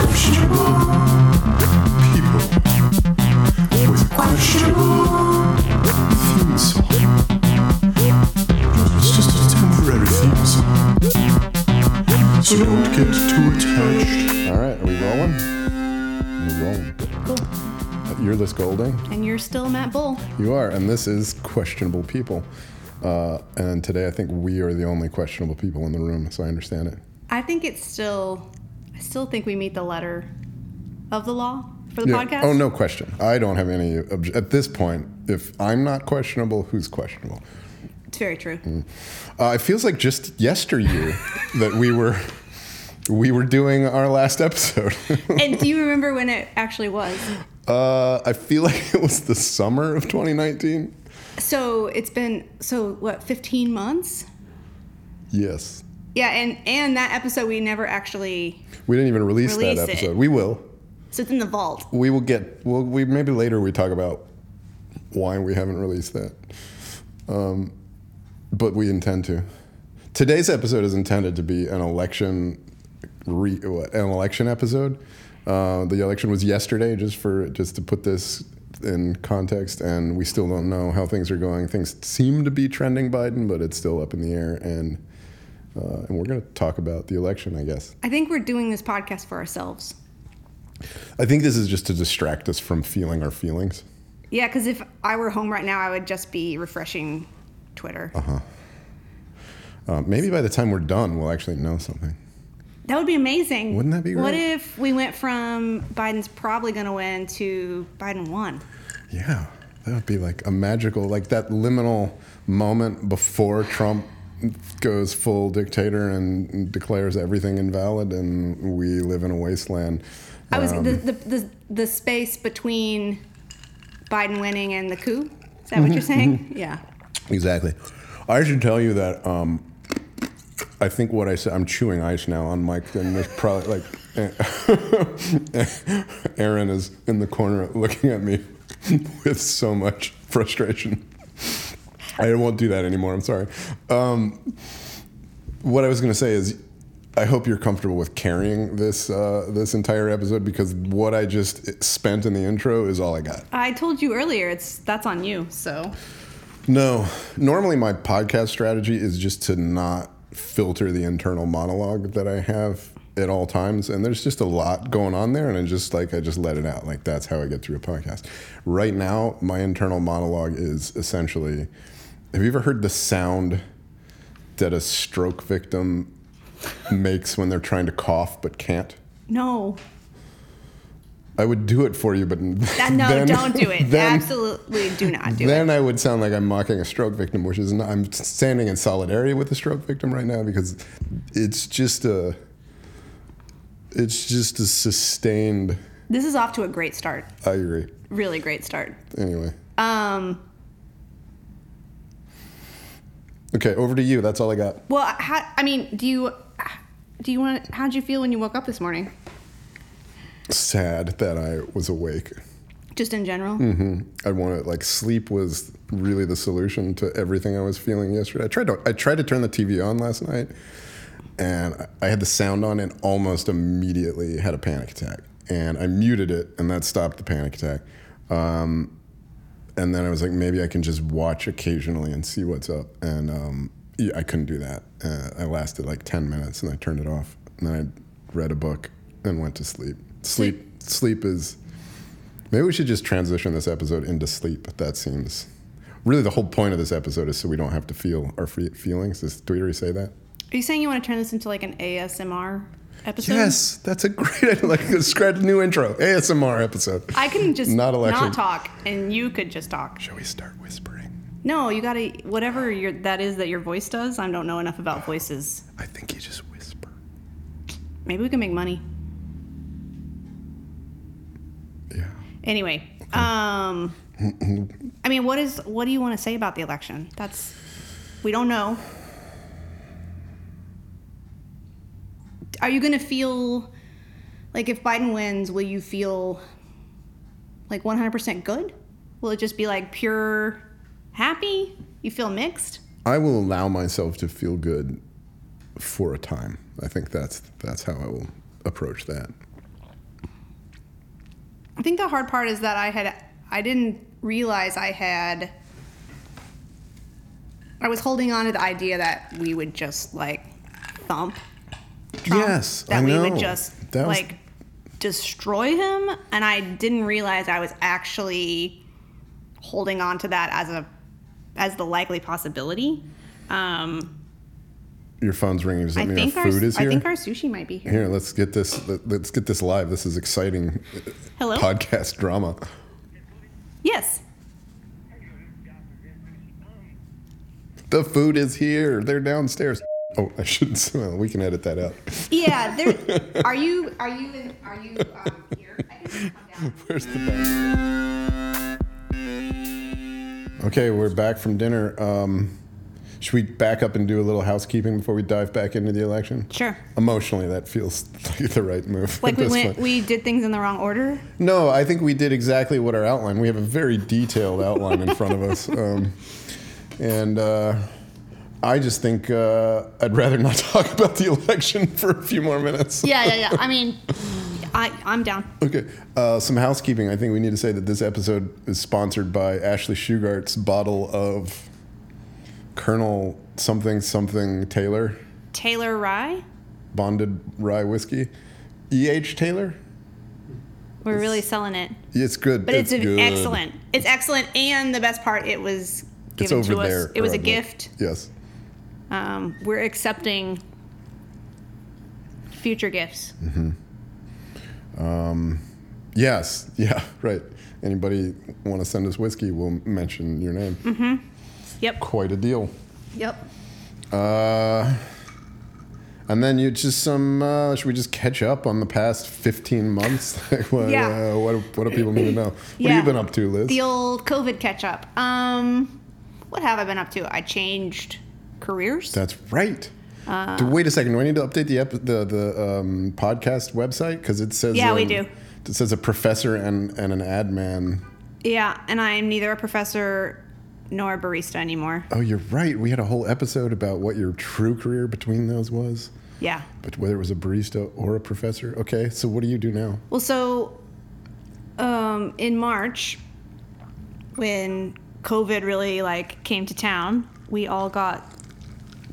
questionable People with questionable theme song. It's just a temporary theme song. So don't get too attached. All right, are we rolling? We're rolling. Cool. You're Liz Golding. And you're still Matt Bull. You are, and this is Questionable People. Uh, and today I think we are the only questionable people in the room, so I understand it. I think it's still, I still think we meet the letter of the law for the Yeah. podcast. Oh, no question. I don't have any. Obj- at this point, if I'm not questionable, who's questionable? It's very true. Uh, it feels like just yesteryear that we were we were doing our last episode. and do you remember when it actually was? uh, I feel like it was the summer of 2019. So it's been, so what, 15 months? Yes, Yeah, and, and that episode we never actually, we didn't even release Release that it. episode. We will. so it's in the vault. We will get. Well, we maybe later we talk about why we haven't released that. Um, but we intend to. Today's episode is intended to be an election, re, what, an election episode. Uh, the election was yesterday, just for just to put this in context, and we still don't know how things are going. Things seem to be trending Biden, but it's still up in the air, and uh, and we're going to talk about the election, I guess. I think we're doing this podcast for ourselves. I think this is just to distract us from feeling our feelings. Yeah, because if I were home right now, I would just be refreshing Twitter. Uh, huh. Uh, maybe by the time we're done, we'll actually know something. That would be amazing. Wouldn't that be great? What if we went from Biden's probably going to win to Biden won? Yeah, that would be like a magical, like that liminal moment before Trump goes full dictator and declares everything invalid, and we live in a wasteland. I was Um, the, the the the space between Biden winning and the coup. Is that what you're saying? Yeah. Exactly. I should tell you that um, I think what I said, I'm chewing ice now on Mike, and there's probably like Aaron is in the corner looking at me with so much frustration. I won't do that anymore. I'm sorry. Um, what I was going to say is, I hope you're comfortable with carrying this uh, this entire episode because what I just spent in the intro is all I got. I told you earlier. It's that's on you. So No. Normally, my podcast strategy is just to not filter the internal monologue that I have at all times. And there's just a lot going on there. And I just like, I just let it out. Like, that's how I get through a podcast. Right now, my internal monologue is essentially have you ever heard the sound that a stroke victim makes when they're trying to cough but can't? no, I would do it for you, but that, no, then- don't do it. then- Absolutely, do not do then it. Then I would sound like I'm mocking a stroke victim, which is not, I'm standing in solidarity with the stroke victim right now because it's just a it's just a sustained. This is off to a great start. I agree. Really great start. Anyway, Um. Okay, over to you. That's all I got. Well, how, I mean, do you do you want? How'd you feel when you woke up this morning? Sad that I was awake. Just in general. hmm I wanted like sleep was really the solution to everything I was feeling yesterday. I tried to I tried to turn the TV on last night, and I- I had the sound on and almost immediately had a panic attack. And I muted it, and that stopped the panic attack. Um, and then I was like, maybe I can just watch occasionally and see what's up. And um, yeah, I couldn't do that. Uh, I lasted like ten minutes, and I turned it off. And then I read a book and went to sleep. Sleep sleep is Maybe we should just transition this episode into sleep. That seems really the whole point of this episode is so we don't have to feel our fe- feelings. Is, do say that? Are you saying you want to turn this into like an ASMR episode? Yes, that's a great idea. Like a scratch new intro ASMR episode. I can just Not election. not talk, and you could just talk. Shall we start whispering? No, you gotta whatever your that is that your voice does. I don't know enough about voices. I think you just whisper. Maybe we can make money. Yeah. Anyway, um, I mean, what is what do you want to say about the election? That's we don't know. Are you gonna feel like if Biden wins, will you feel like 100% good? Will it just be like pure happy? You feel mixed? I will allow myself to feel good for a time. I think that's that's how I will approach that. I think the hard part is that I had I didn't realize I had I was holding on to the idea that we would just like thump Trump, Yes, that I we know. would just was- like destroy him and I didn't realize I was actually holding on to that as a as the likely possibility. Um, Your phone's ringing. Does that I mean think our our food is I think our sushi might be here. Here, let's get this. let- Let's get this live. This is exciting. Hello? Podcast drama. Yes. The food is here. They're downstairs. Oh, I shouldn't. say- Well, we can edit that out. Yeah. There, are you are you in, are you um, here? I can come down. Where's the? Okay, we're back from dinner. Um, should we back up and do a little housekeeping before we dive back into the election? Sure. Emotionally, that feels like the right move. Like we went, we did things in the wrong order. No, I think we did exactly what our outline. We have a very detailed outline in front of us, um, and uh, I just think uh, I'd rather not talk about the election for a few more minutes. Yeah, yeah, yeah. I mean, I I'm down. Okay, uh, some housekeeping. I think we need to say that this episode is sponsored by Ashley Shugart's bottle of Colonel something something Taylor Taylor Rye. bonded rye whiskey. E. H. Taylor. We're really selling it, It's good. but it's, good. excellent. It's excellent, and the best part, it was It's given over to us. It was a gift. Yes. Um, we're accepting future gifts. Yes. Yeah. Right. Anybody want to send us whiskey? We'll mention your name. Mm-hmm. Yep. Quite a deal. Yep. Uh, and then you just some. Uh, should we just catch up on the past fifteen months? Like, what, Yeah. uh, what, what do people need to know? What have you been up to, Liz? The old COVID catch up. Um, what have I been up to? I changed careers. That's right. Uh, Do- wait a second. Do I need to update the ep- the the um, podcast website because it says Yeah, we um, do. It says a professor and and an ad man. Yeah, and I'm neither a professor nor a barista anymore. Oh, you're right. We had a whole episode about what your true career between those was, Yeah. but whether it was a barista or a professor. Okay, so what do you do now? Well, so um, in March, when COVID really like came to town, we all got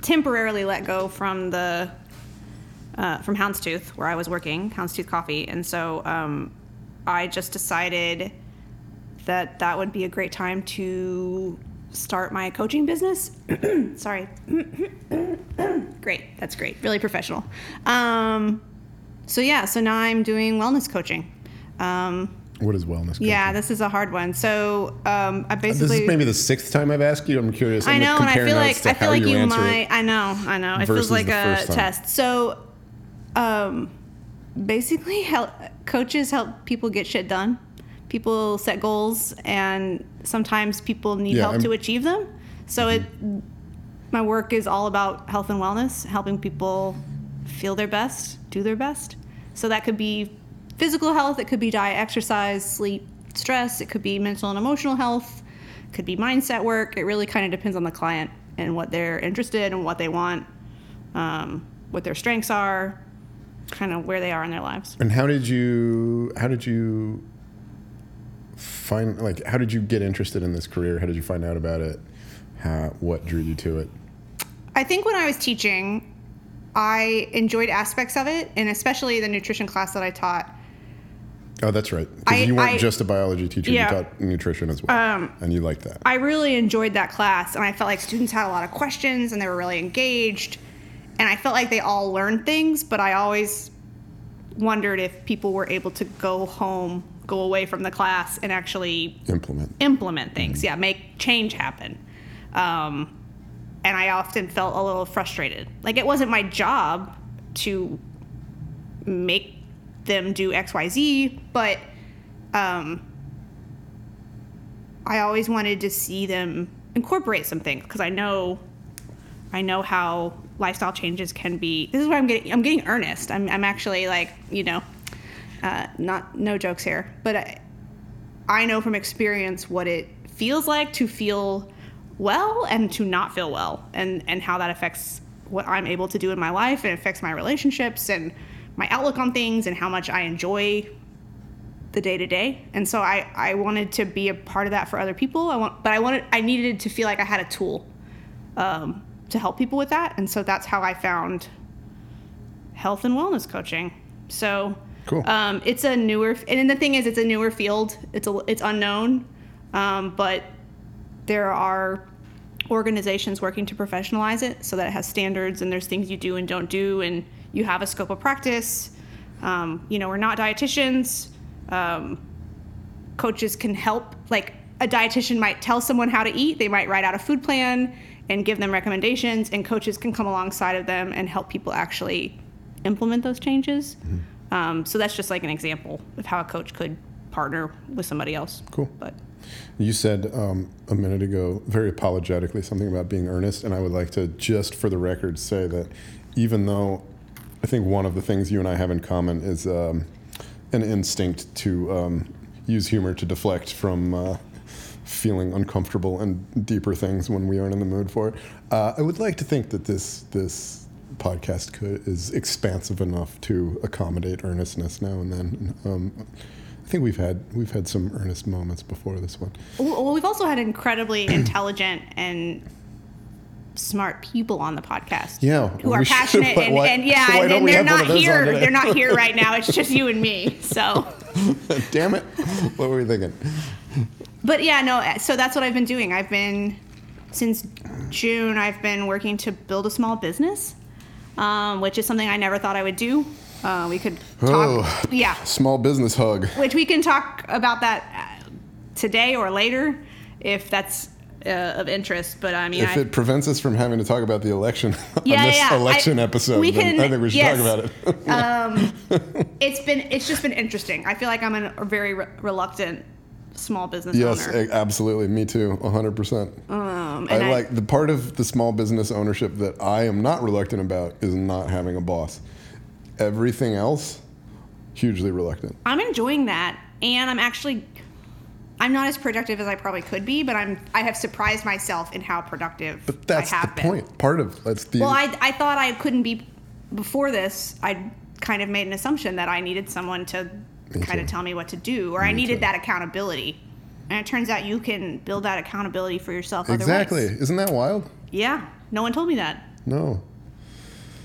temporarily let go from the uh, from Houndstooth, where I was working, Houndstooth Coffee, and so um, I just decided that that would be a great time to start my coaching business. Sorry. great. That's great. Really professional. Um, so yeah, so now I'm doing wellness coaching. Um, What is wellness? yeah, this is a hard one. So um, I basically This is maybe the sixth time I've asked you. I'm curious. I I'm know, and I feel like I feel like you, answer might. I know, I know. It feels like a test. So, um, basically, help, coaches help people get shit done. People set goals, and sometimes people need Yeah, help I'm- to achieve them. So it, my work is all about health and wellness, helping people feel their best, do their best. So that could be physical health, it could be diet, exercise, sleep, stress, it could be mental and emotional health, it could be mindset work. It really kind of depends on the client and what they're interested in, and what they want, um, what their strengths are, kind of where they are in their lives. And how did you? How did you find? Like, how did you get interested in this career? How did you find out about it? How? What drew you to it? I think when I was teaching, I enjoyed aspects of it, and especially the nutrition class that I taught. Oh, that's right. Because you weren't I- just a biology teacher; Yeah. you taught nutrition as well, Um, and you liked that. I really enjoyed that class, and I felt like students had a lot of questions and they were really engaged. And I felt like they all learned things, but I always wondered if people were able to go home, go away from the class, and actually Implement. implement things. Yeah, make change happen. Um, and I often felt a little frustrated. Like it wasn't my job to make them do X, Y, Z, but um, I always wanted to see them incorporate some things because I know, I know how lifestyle changes can be. This is where I'm getting. I'm getting earnest. I'm, I'm actually like you know, uh, not no jokes here, but I, I know from experience what it feels like to feel well and to not feel well, and and how that affects what I'm able to do in my life, and affects my relationships and my outlook on things, and how much I enjoy the day to day. And so I, I wanted to be a part of that for other people. I want, but I wanted, I needed to feel like I had a tool um, to help people with that. And so that's how I found health and wellness coaching. So Cool. um, it's a newer, and then the thing is, it's a newer field. It's a, it's unknown, um, but there are organizations working to professionalize it so that it has standards and there's things you do and don't do and you have a scope of practice. Um, you know, we're not dietitians. Um, coaches can help. Like a dietitian might tell someone how to eat. They might write out a food plan and give them recommendations, and coaches can come alongside of them and help people actually implement those changes. Um, so that's just like an example of how a coach could partner with somebody else. Cool. But You said um, a minute ago, very apologetically, something about being earnest, and I would like to just for the record say that even though I think one of the things you and I have in common is um, an instinct to um, use humor to deflect from uh, feeling uncomfortable and deeper things when we aren't in the mood for it. Uh, I would like to think that this this podcast could, is expansive enough to accommodate earnestness now and then. Um, I think we've had we've had some earnest moments before this one. Well, we've also had incredibly intelligent and smart people on the podcast. Yeah, Who are we should- passionate and, why- and yeah, and, and they're not of those on here. They're not here right now. It's just you and me. So, Damn it! What were we thinking? but yeah, no. So that's what I've been doing. I've been since June. I've been working to build a small business, um, which is something I never thought I would do. Uh, we could talk. Oh. Yeah, Small business hug. which we can talk about that uh, today or later if that's uh, of interest. But I mean, If I, it prevents us from having to talk about the election on Yeah, this yeah, election I- episode, we can- I think we should yes. talk about it. it's been it's just been interesting. I feel like I'm an, a very re- reluctant small business yes, owner. absolutely. Me too. 100%. Um, I and I, like the part of the small business ownership that I am not reluctant about is not having a boss. Everything else, hugely reluctant. I'm enjoying that, and I'm actually I'm not as productive as I probably could be, but I'm I have surprised myself in how productive But that's I the been. point. Part of that's the Well, I I thought I couldn't be before this. I kind of made an assumption that I needed someone to Me kind of tell me what to do, or I needed too. that accountability. And it turns out you can build that accountability for yourself. exactly. ways. Isn't that wild? Yeah. No one told me that. No.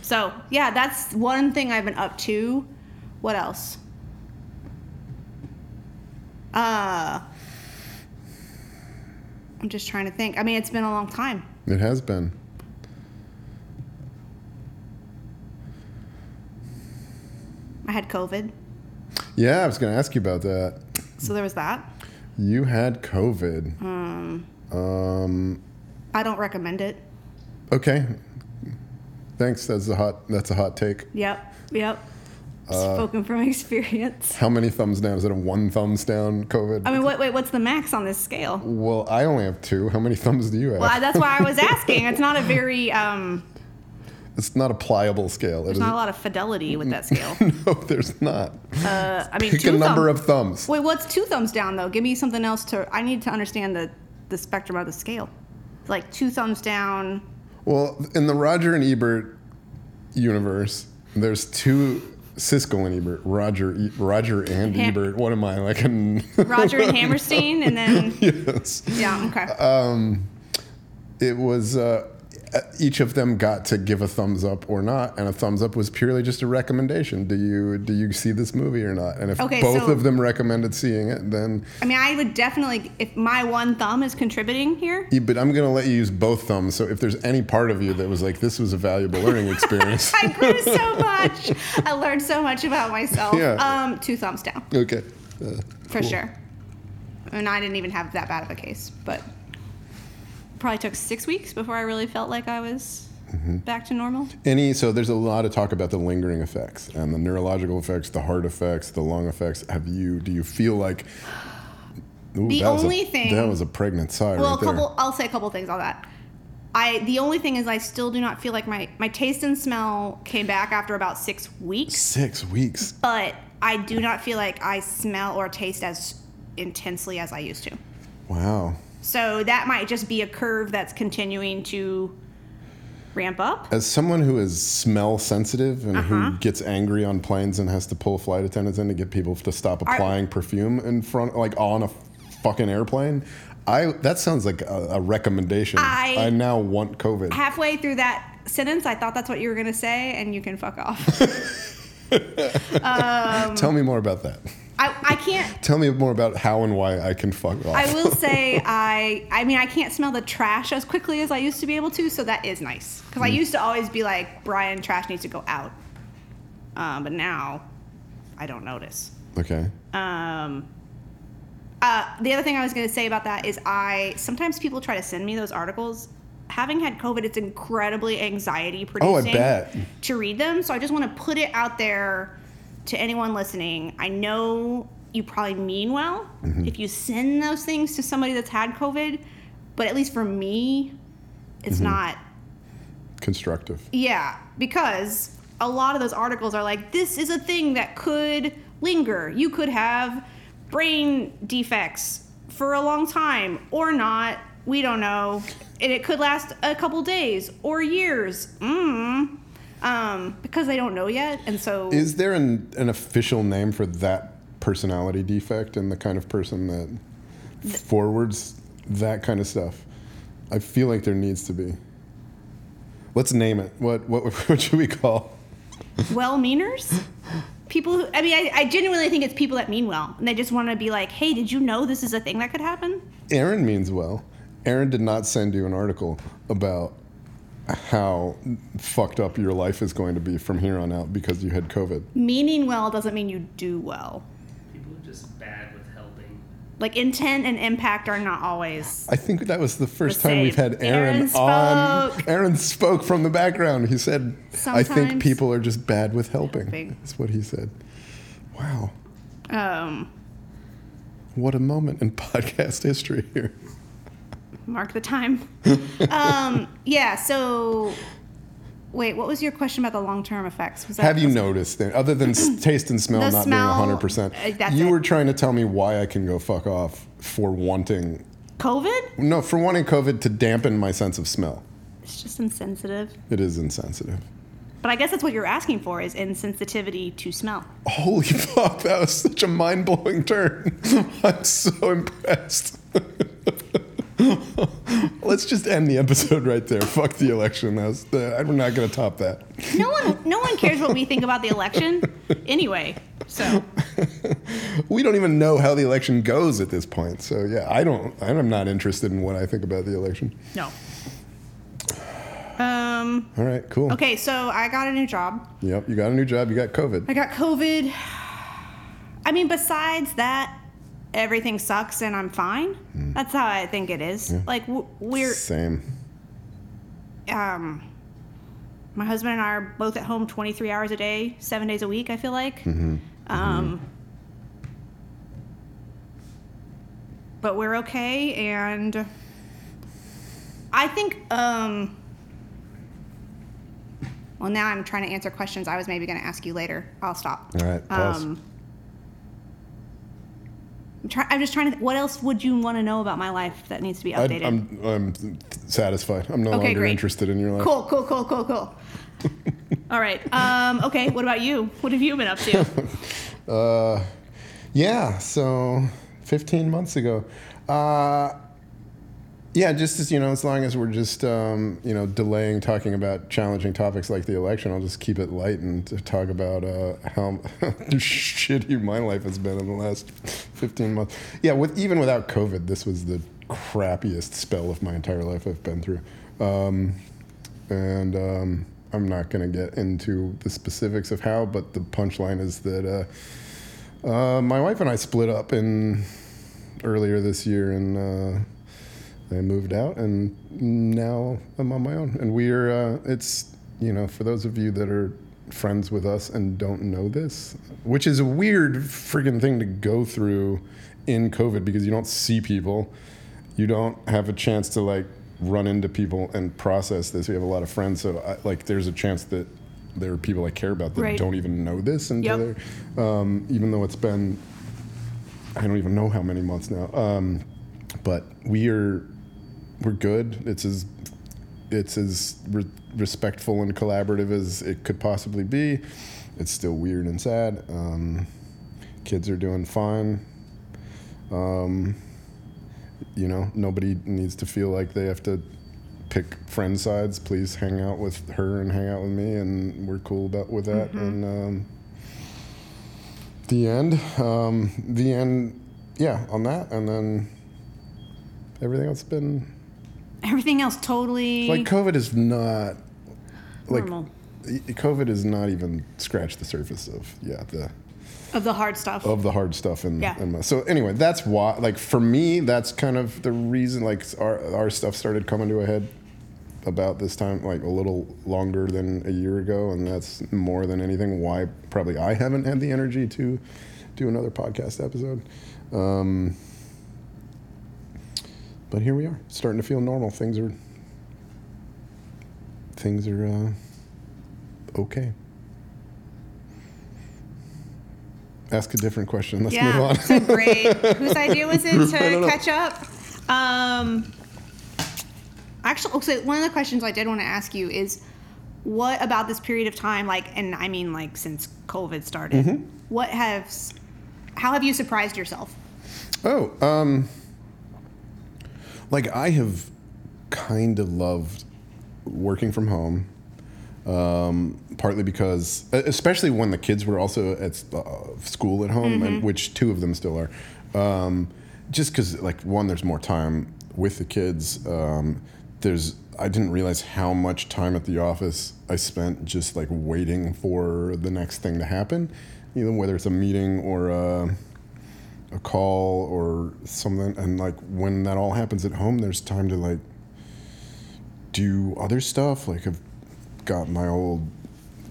So yeah, that's one thing I've been up to. What else? Uh, I'm just trying to think. I mean, it's been a long time. It has been. I had COVID, Yeah, I was going to ask you about that. so there was that. You had COVID. Hmm. Um, I don't recommend it. okay. Thanks. That's a hot. That's a hot take. Yep, yep. Uh, Spoken from experience. How many thumbs down? Is it a one thumbs down COVID? I mean, wait, wait, what's the max on this scale? well, I only have two. How many thumbs do you have? Well, that's why I was asking. It's not a very, um, it's not a pliable scale. There's not a lot of fidelity with that scale. no, there's not. Uh, I mean, Pick two a number thumb- of thumbs. Wait, what's two thumbs down though? Give me something else to. I need to understand the the spectrum of the scale. Like two thumbs down. Well, in the Roger and Ebert universe, there's two Siskel and Ebert. Roger, e- Roger and Ham- Ebert. What am I like? An Roger and Hammerstein, and then yes. yeah, okay. Um, it was uh, each of them got to give a thumbs up or not, and a thumbs up was purely just a recommendation. Do you do you see this movie or not? And if Okay, both so- of them recommended seeing it, then I mean, I would definitely if my one thumb is contributing here. Yeah, but I'm gonna let you use both thumbs. So if there's any part of you that was like, this was a valuable learning experience. I grew so much. I learned so much about myself. Yeah. Um, two thumbs down okay. Uh, for cool. sure. And I didn't even have that bad of a case, but probably took six weeks before I really felt like I was Mm-hmm. back to normal. Any so there's a lot of talk about the lingering effects and the neurological effects, the heart effects, the lung effects. Have you? Do you feel like? Ooh, The that was a- only thing- that was a pregnant sigh Well, right a there. couple. I'll say a couple things on that. I the only thing is I still do not feel like my my taste and smell came back after about six weeks, Six weeks. but I do not feel like I smell or taste as intensely as I used to. Wow. So that might just be a curve that's continuing to ramp up. As someone who is smell sensitive and Uh-huh. who gets angry on planes and has to pull flight attendants in to get people to stop Are- applying perfume in front, like on a fucking airplane, I that sounds like a, a recommendation. I- now want COVID. Halfway through that sentence, I thought that's what you were gonna say, and you can fuck off. Tell me more about that. I, I can't. Tell me more about how and why I can fuck off. I will say I. I mean, I can't smell the trash as quickly as I used to be able to, so that is nice. Because I Hmm. used to always be like, Brian, trash needs to go out. Um, but now, I don't notice. okay. Um, uh, the other thing I was going to say about that is I sometimes people try to send me those articles. Having had COVID, it's incredibly anxiety Oh, I producing bet. to read them. So I just want to put it out there to anyone listening. I know you probably mean well Mm-hmm. if you send those things to somebody that's had COVID, but at least for me, it's Mm-hmm. not Constructive. yeah, because a lot of those articles are like, this is a thing that could linger. You could have brain defects for a long time or not. We don't know. And it could last a couple days or years. Mm. Um, because they don't know yet. And so. Is there an, an official name for that personality defect and the kind of person that forwards that kind of stuff? I feel like there needs to be. Let's name it. What what, what should we call? well meaners people who i mean I, I genuinely think it's people that mean well and they just want to be like hey did you know this is a thing that could happen Aaron means well. Aaron did not send you an article about how fucked up your life is going to be from here on out because you had COVID. meaning well doesn't mean you do well People are just bad with helping. like intent and impact are not always I think that was the first The time we've had Aaron, Aaron on. Aaron spoke from the background. He said, "I think people are just bad with helping." Helping. That's what he said. Wow, um what a moment in podcast history here. Mark the time um yeah so wait what was your question about the long-term effects was that Have you noticed, that, other than taste and smell The not smell, being 100%, uh, that's you it. were trying to tell me why I can go fuck off for wanting, covid no, for wanting COVID to dampen my sense of smell. it's just insensitive It is insensitive. but i guess that's what you're asking for is insensitivity to smell Holy fuck, that was such a mind blowing turn. I'm so impressed. Let's just end the episode right there. Fuck the election. That was the, I'm not going to top that. no one no one cares what we think about the election anyway so We don't even know how the election goes at this point. So yeah, I don't. I'm not interested in what I think about the election. no um All right, cool. okay so i got a new job Yep, you got a new job. You got COVID. I got COVID. I mean, besides that, everything sucks and I'm fine. That's how I think it is. Like w- we're Same. um, my husband and I are both at home 23 hours a day, seven days a week. I feel like. Um, but we're okay, and I think. Um, well, now I'm trying to answer questions I was maybe going to ask you later. I'll stop. All right, pause. Um, I'm, try- I'm just trying to. What else would you want to know about my life that needs to be I, updated? I'm, I'm satisfied. I'm no Okay, longer great. interested in your life. Cool, cool, cool, cool, cool. All right. Um, okay. What about you? What have you been up to? Uh, yeah, so 15 months ago. Uh, yeah, just as you know, as long as we're just um, you know delaying talking about challenging topics like the election, I'll just keep it light and talk about uh, how shitty my life has been in the last 15 months. Yeah, with even without COVID, this was the crappiest spell of my entire life I've been through. Um, and um, I'm not going to get into the specifics of how, but the punchline is that uh, uh, my wife and I split up in earlier this year, and I moved out, and now I'm on my own. And we're uh, it's you know for those of you that are friends with us and don't know this, which is a weird friggin' thing to go through in COVID because you don't see people, you don't have a chance to like run into people and process this. We have a lot of friends, so I, like there's a chance that there are people I care about that Right. don't even know this until Yep. um, even though it's been I don't even know how many months now. Um, but we are we're good. It's as it's as re- respectful and collaborative as it could possibly be. It's still weird and sad. Um, kids are doing fine. Um, you know, nobody needs to feel like they have to pick friend sides. Please hang out with her and hang out with me, and we're cool about with that. And um, the end, um, the end, yeah, on that, and then everything else has been Everything else totally like COVID is not like normal. COVID is not even scratched the surface of yeah the Of the hard stuff. of the hard stuff and, Yeah. and so anyway that's why like for me that's kind of the reason like our our stuff started coming to a head about this time like a little longer than a year ago and that's more than anything why probably I haven't had the energy to do another podcast episode um, but here we are starting to feel normal things are things are uh, okay ask a different question let's yeah, move on so great. Whose idea was it to catch up? Um, actually, so one of the questions I did want to ask you is, what about this period of time, like, and I mean, like, since COVID started, Mm-hmm. what has, how have you surprised yourself? Oh, um, like I have kind of loved working from home. Um, partly because, especially when the kids were also at uh, school at home, and which two of them still are. Um, just because, like, one, there's more time with the kids. Um, there's, I didn't realize how much time at the office I spent just like waiting for the next thing to happen, you know, whether it's a meeting or a, a call or something and like when that all happens at home there's time to like do other stuff. Like i've got my old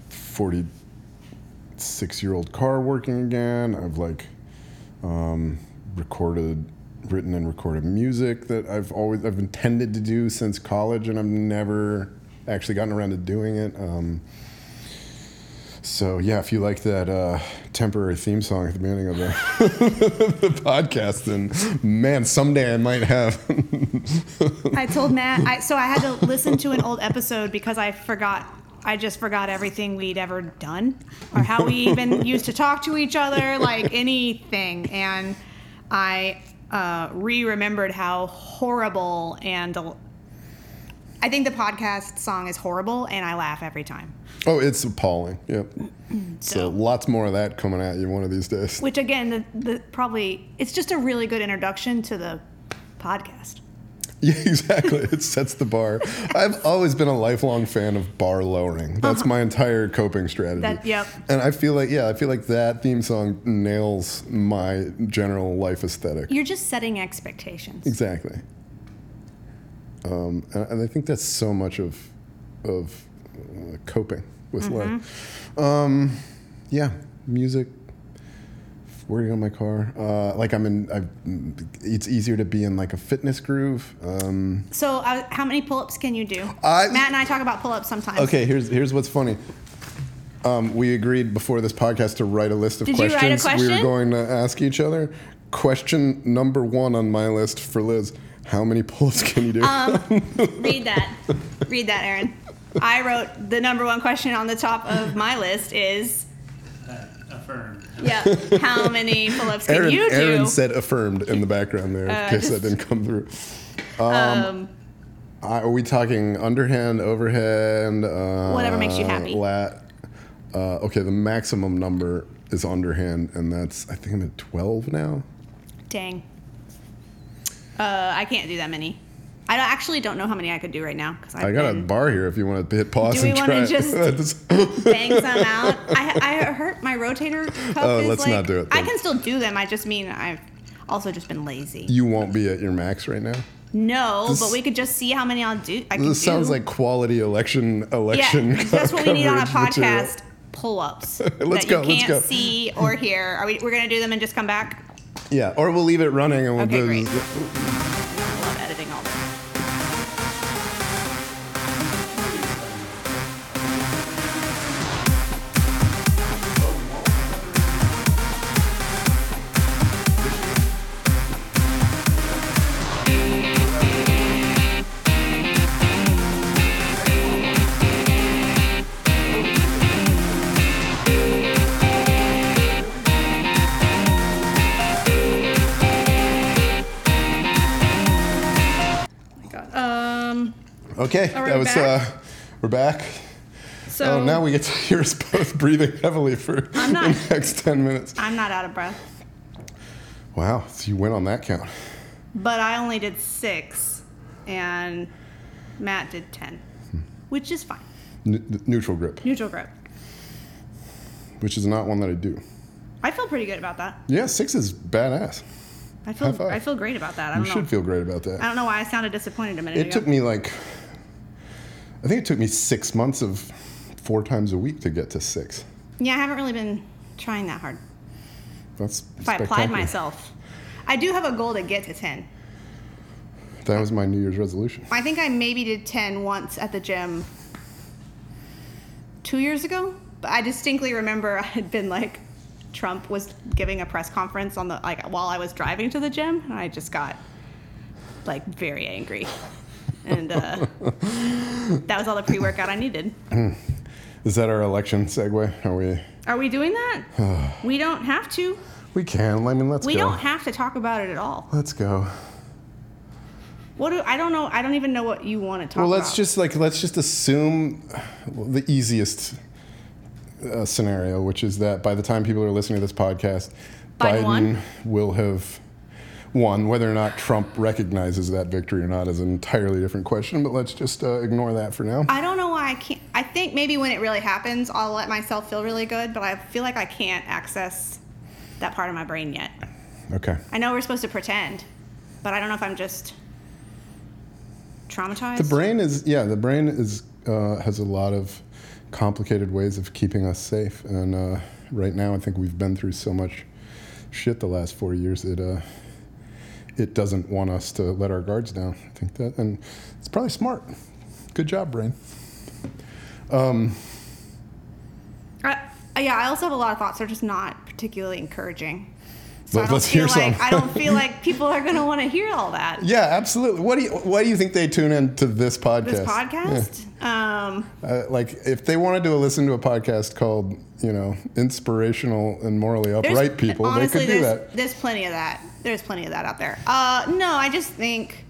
46 year old car working again. I've like um, recorded written and recorded music that i've always i've intended to do since college and i've never actually gotten around to doing it. Um, so yeah, if you like that uh, temporary theme song at the beginning of the, the podcast, then man, someday I might have. I told Matt, I, so I had to listen to an old episode because I forgot. I just forgot everything we'd ever done or how we even used to talk to each other, like anything. And I uh, re remembered how horrible and I think the podcast song is horrible and I laugh every time. Oh, it's appalling. Yep. So, So- lots more of that coming at you one of these days. Which again, the, the probably it's just a really good introduction to the podcast. Yeah, exactly. It sets the bar. I've always been a lifelong fan of bar lowering. That's my entire coping strategy. Uh-huh. That- yep. And I feel like, yeah, I feel like that theme song nails my general life aesthetic. You're just setting expectations. Exactly. Um, and, and I think that's so much of of uh, coping with Mm-hmm. life. Um, yeah, music. Working on my car. Uh, like I'm in. I've, it's easier to be in like a fitness groove. Um, So, uh, how many pull-ups can you do? I- Matt and I talk about pull-ups sometimes. okay, here's here's what's funny. Um, we agreed before this podcast to write a list of Did questions a we were going to ask each other. Question number one on my list for Liz: How many pull-ups can you do? Um, Read that. Read that, Aaron. I wrote the number one question on the top of my list is, Uh, affirmed. yeah, how many pull-ups can Aaron, you do? Aaron said affirmed in the background there, in Uh, case that didn't come through. um, Uh, are we talking underhand, overhand? Uh, Whatever makes you happy. Lat. Uh, okay, the maximum number is underhand, and that's I think I'm at 12 now. dang. Uh, I can't do that many. I actually don't know how many I could do right now because I got a bar here if you want to hit pause Do we and wanna just- bang some out. I, I hurt my rotator cuff. Oh, let's like, not do it I can still do them. I just mean I've also just been lazy. you won't be at your max right now. No, This- but we could just see how many I'll do. I can This sounds do. like quality election election. Yeah, that's what we need on a coverage material. podcast. Pull-ups Let's that go, you let's can't go. see or hear. Are we? We're gonna do them and just come back. Yeah, or we'll leave it running and we'll Okay, do. Okay, that was. back? Uh, we're back. So oh, now we get to hear us both breathing heavily for not- the next ten minutes. I'm not out of breath, Wow, so you went on that count. but I only did six, and Matt did ten, which is fine. N- neutral grip, Neutral grip. which is not one that I do. I feel pretty good about that. Yeah, six is badass. I feel I feel great about that. I You don't know. should feel great about that. I don't know why I sounded disappointed a minute It ago. It took me like, I think it took me six months of four times a week to get to six. yeah, I haven't really been trying that hard. That's If I applied myself, I do have a goal to get to ten. That was my New Year's resolution. I think I maybe did 10 once at the gym two years ago. But I distinctly remember I had been like, Trump was giving a press conference on the, like, while I was driving to the gym. And I just got, like, very angry. And uh, that was all the pre workout I needed. Is that our election segue? Are we? Are we doing that? we don't have to. We can. I mean, let's We go. don't have to talk about it at all. let's go. What do I don't know? I don't even know what you want to talk Well, about. let's just like let's just assume the easiest uh, scenario, which is that by the time people are listening to this podcast, Biden Biden will have won. Whether or not Trump recognizes that victory or not is an entirely different question. But let's just uh, ignore that for now. I don't know why I can't. I think maybe when it really happens, I'll let myself feel really good, but I feel like I can't access that part of my brain yet. Okay. I know we're supposed to pretend, but I don't know if I'm just traumatized. The brain is yeah. The brain is uh, has a lot of complicated ways of keeping us safe, and uh, right now I think we've been through so much shit the last four years. It uh, it doesn't want us to let our guards down. I think that, and it's probably smart. Good job, brain. I, yeah, I also have a lot of thoughts that are just not particularly encouraging. So Let- I don't let's feel hear like some. I don't feel like people are going to want to hear all that. Yeah, absolutely. What do you Why do you think they tune in to this podcast? This podcast, um, Uh, like, if they wanted to listen to a podcast called, you know, inspirational and morally upright people, honestly, they could do that. There's plenty of that. There's plenty of that out there. Uh, no, I just think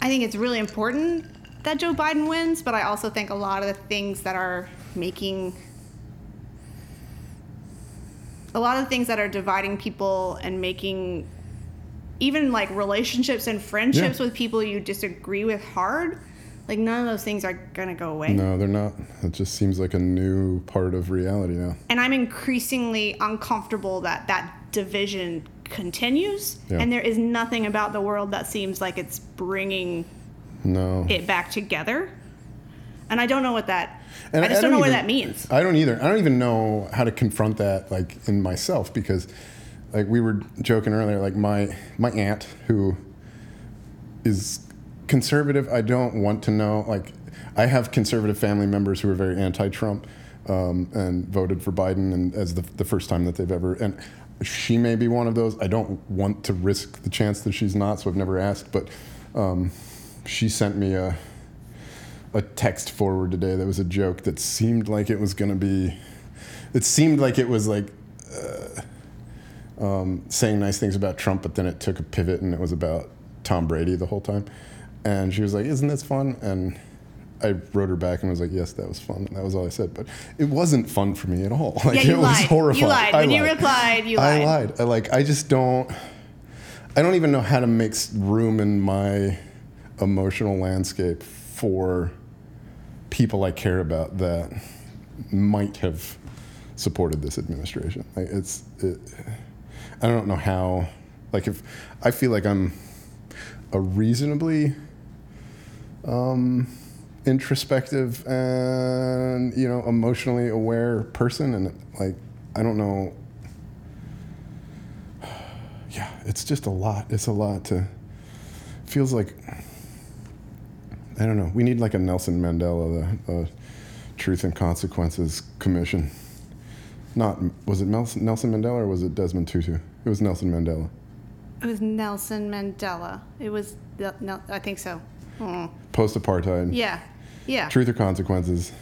I think it's really important that Joe Biden wins, but I also think a lot of the things that are making a lot of the things that are dividing people and making even like relationships and friendships Yeah. with people you disagree with hard, like none of those things are gonna go away. No, they're not. It just seems like a new part of reality now. and I'm increasingly uncomfortable that that division continues. Yeah. And there is nothing about the world that seems like it's bringing No. it back together. And I don't know what that. And I just don't, know what that means. I don't either. I don't even know how to confront that like in myself because like we were joking earlier like my my aunt who is conservative I don't want to know like I have conservative family members who are very anti-Trump um, and voted for Biden and as the, the first time that they've ever and she may be one of those I don't want to risk the chance that she's not so I've never asked but um, she sent me a a text forward today that was a joke that seemed like it was going to be it seemed like it was like uh, um, saying nice things about Trump, but then it took a pivot and it was about Tom Brady the whole time. And she was like, "Isn't this fun?" And I wrote her back and was like, "Yes, that was fun." And that was all I said. But it wasn't fun for me at all. Like Yeah, you it was lied. You horrifying. lied. I When you replied, you lied. I lied. lied. I like. I just don't. I don't even know how to make room in my emotional landscape for people I care about that might have supported this administration. Like it's, it, I don't know how. Like if I feel like I'm a reasonably um, introspective and you know emotionally aware person, and like I don't know. Yeah, it's just a lot. It's a lot to. Feels like I don't know. We need like a Nelson Mandela, the, the Truth and Consequences Commission. Not was it Nelson, Mandela or was it Desmond Tutu? It was Nelson Mandela. It was Nelson Mandela. It was. No, I think so mm. post apartheid. Yeah. Yeah. Truth or consequences.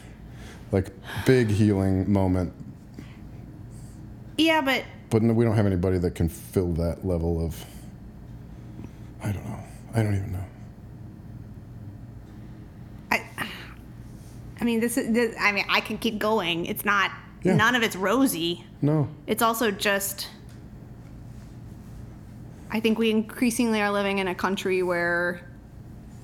Like big healing moment. Yeah, but but no, we don't have anybody that can fill that level of I don't know. I don't even know. I I mean this is this, I mean I can keep going. It's not yeah. none of it's rosy. No. It's also just I think we increasingly are living in a country where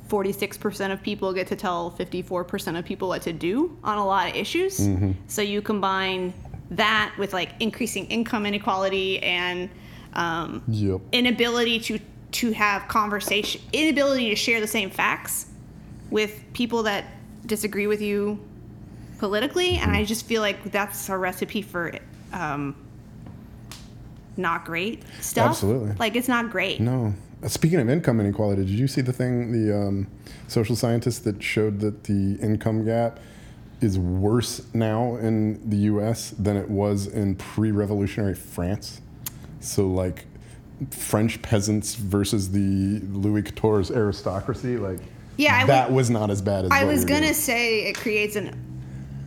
46% of people get to tell 54% of people what to do on a lot of issues. Mm-hmm. So you combine that with like increasing income inequality and um, Yep. inability to to have conversation, inability to share the same facts with people that disagree with you politically, and I just feel like that's a recipe for um, not great stuff. Absolutely. like it's not great. No. Uh, Speaking of income inequality, did you see the thing, the um, social scientists that showed that the income gap is worse now in the U.S. than it was in pre-revolutionary France? So, like, French peasants versus the Louis XIV's aristocracy, like, Yeah, that would- was not as bad as. I was gonna doing. say it creates an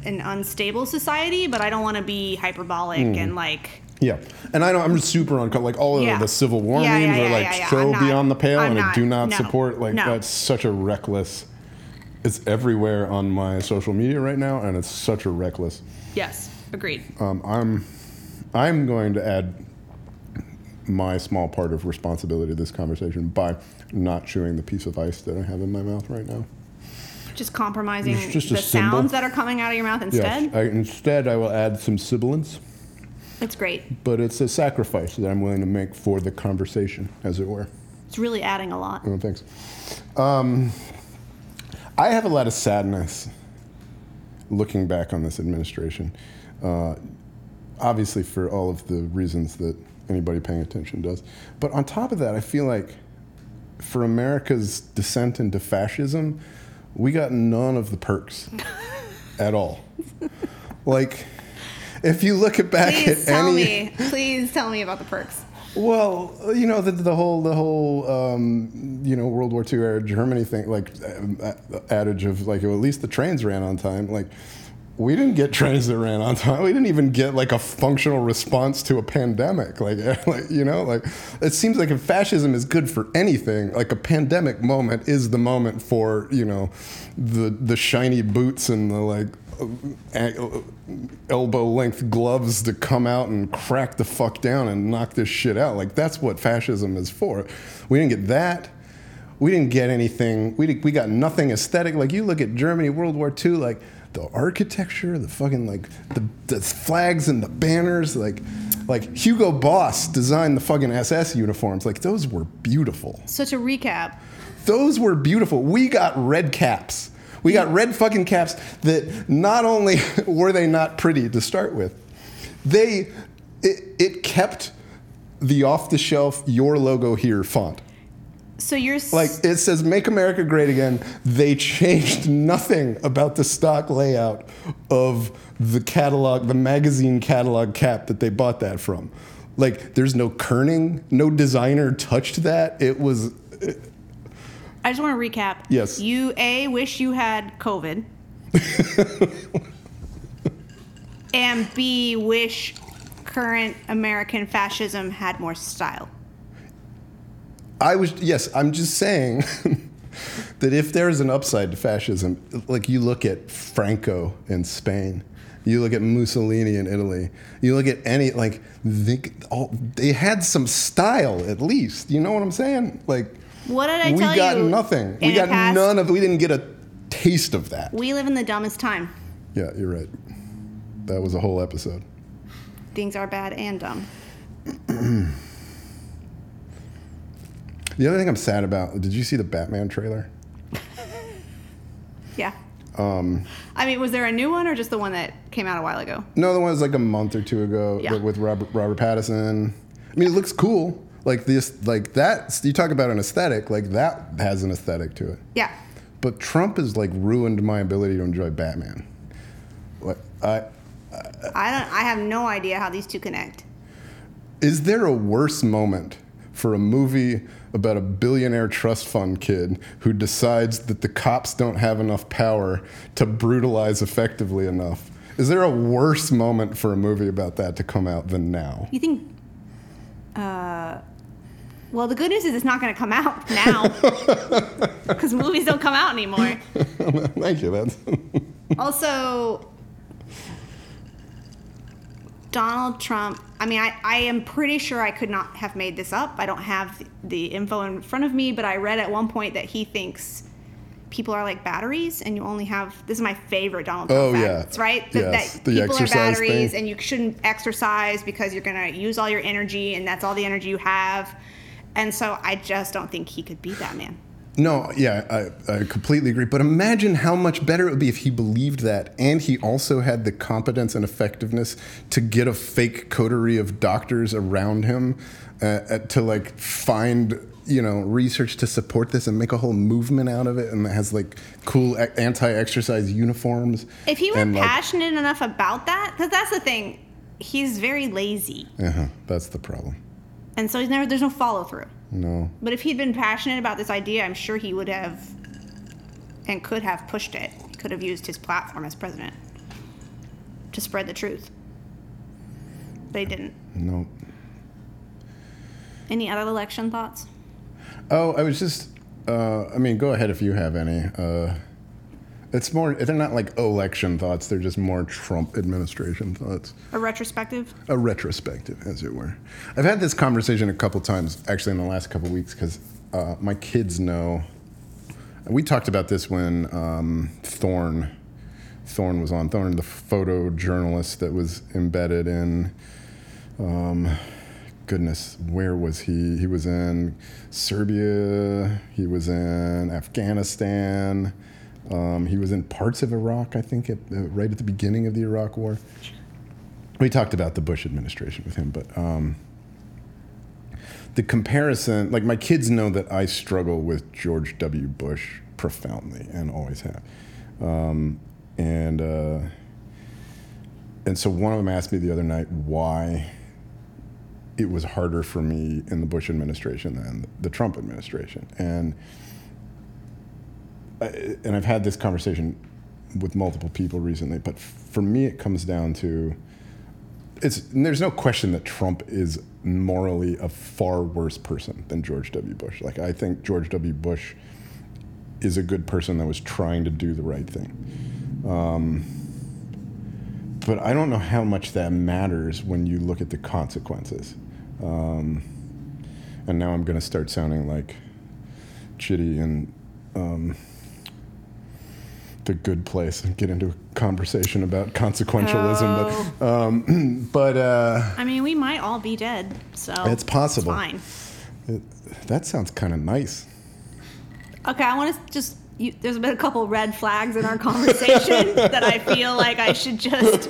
an unstable society, but I don't want to be hyperbolic Hmm. and like. Yeah, and I know I'm super uncomfortable. Like all of Yeah. the Civil War Yeah, memes yeah, are like so beyond the pale, I'm and I do not no, support. Like no. that's such a reckless. It's everywhere on my social media right now, and it's such a reckless. Yes, agreed. Um, I'm, I'm going to add my small part of responsibility to this conversation by not chewing the piece of ice that I have in my mouth right now. Just compromising just the symbol. sounds that are coming out of your mouth instead. Yes, I, instead I will add some sibilance, It's great. but it's a sacrifice that I'm willing to make for the conversation, as it were. It's really adding a lot. Oh, thanks. Um, I have a lot of sadness looking back on this administration. Uh, obviously, for all of the reasons that anybody paying attention does. But on top of that, I feel like for America's descent into fascism, we got none of the perks at all. Like, if you look at back Please at tell any. me. Please tell me about the perks. Well, you know the, the whole the whole um, you know World War II era Germany thing, like uh, adage of like well, at least the trains ran on time. Like we didn't get trains that ran on time. We didn't even get like a functional response to a pandemic. Like, like you know, like it seems like if fascism is good for anything, like a pandemic moment is the moment for you know the the shiny boots and the like Uh, elbow length gloves to come out and crack the fuck down and knock this shit out. Like that's what fascism is for. We didn't get that. We didn't get anything. We we got nothing aesthetic. Like you look at Germany, World War II, like the architecture, the fucking like the, the flags and the banners, like like Hugo Boss designed the fucking SS uniforms. Like those were beautiful. Such a recap. Those were beautiful. We got red caps. We got red fucking caps that not only were they not pretty to start with, they it, it kept the off the shelf your logo here font. So you're s- Like it says make America great again. They changed nothing about the stock layout of the catalog, the magazine catalog cap that they bought that from. Like there's no kerning, no designer touched that. It was I just want to recap. Yes. You a wish you had COVID, and b wish current American fascism had more style. I was yes, I'm just saying that if there is an upside to fascism, like you look at Franco in Spain, you look at Mussolini in Italy, you look at any like they, all, they had some style at least. You know what I'm saying? Like What did I we tell got nothing. in We got past? none of. We didn't get a taste of that. We live in the dumbest time. Yeah, you're right. That was a whole episode. Things are bad and dumb. The other thing I'm sad about. Did you see the Batman trailer? Yeah. Um. I mean, was there a new one or just the one that came out a while ago? No, the one was like a month or two ago Yeah. with Robert, Robert Pattinson. I mean, it looks cool. Like this, like that. You talk about an aesthetic. Like that has an aesthetic to it. Yeah. But Trump has like ruined my ability to enjoy Batman. What I I don't. I have no idea how these two connect. is there a worse moment for a movie about a billionaire trust fund kid who decides that the cops don't have enough power to brutalize effectively enough? Is there a worse moment for a movie about that to come out than now? You think? Uh, well, the good news is it's not going to come out now because movies don't come out anymore. Thank you. That's also, Donald Trump. I mean, I, I am pretty sure I could not have made this up. I don't have the info in front of me, but I read at one point that he thinks people are like batteries and you only have this is my favorite Donald Trump Oh, fact, yeah. It's right? That, Yes, that people are batteries thing. and you shouldn't exercise because you're gonna use all your energy and that's all the energy you have. And so I just don't think he could be that man. No, yeah, I, I completely agree. But imagine how much better it would be if he believed that and he also had the competence and effectiveness to get a fake coterie of doctors around him uh, uh, to like find, you know, research to support this and make a whole movement out of it and that has like cool anti-exercise uniforms. If he were and, like- passionate enough about that, because that's the thing, he's very lazy, Uh-huh, that's the problem. And so he's never there's no follow through. No. But if he'd been passionate about this idea, I'm sure he would have and could have pushed it. He could have used his platform as president to spread the truth. They didn't. No. Any other election thoughts? Oh, I was just. Uh, I mean, go ahead if you have any. Uh, it's more. They're not like election thoughts. They're just more Trump administration thoughts. A retrospective? A retrospective, as it were. I've had this conversation a couple times, actually, in the last couple weeks, because uh, my kids know. We talked about this when um, Thorn, Thorne was on. Thorn, the photojournalist that was embedded in um, goodness, where was he? He was in Serbia. He was in Afghanistan. Um, he was in parts of Iraq, I think, at, uh, right at the beginning of the Iraq War. We talked about the Bush administration with him, but um, the comparison, like my kids know that I struggle with George W. Bush profoundly and always have. Um, and uh, and so one of them asked me the other night why it was harder for me in the Bush administration than the Trump administration. And and I've had this conversation with multiple people recently, but for me it comes down to it's there's no question that Trump is morally a far worse person than George W. Bush. Like I think George W. Bush is a good person that was trying to do the right thing. Um, but I don't know how much that matters when you look at the consequences. Um, and now I'm going to start sounding like Chidi and um, the good place and get into a conversation about consequentialism. But, um, but uh, I mean, we might all be dead, so It's possible. fine. it, that sounds kind of nice. Okay, I want to just. You, there's been a couple red flags in our conversation that I feel like I should just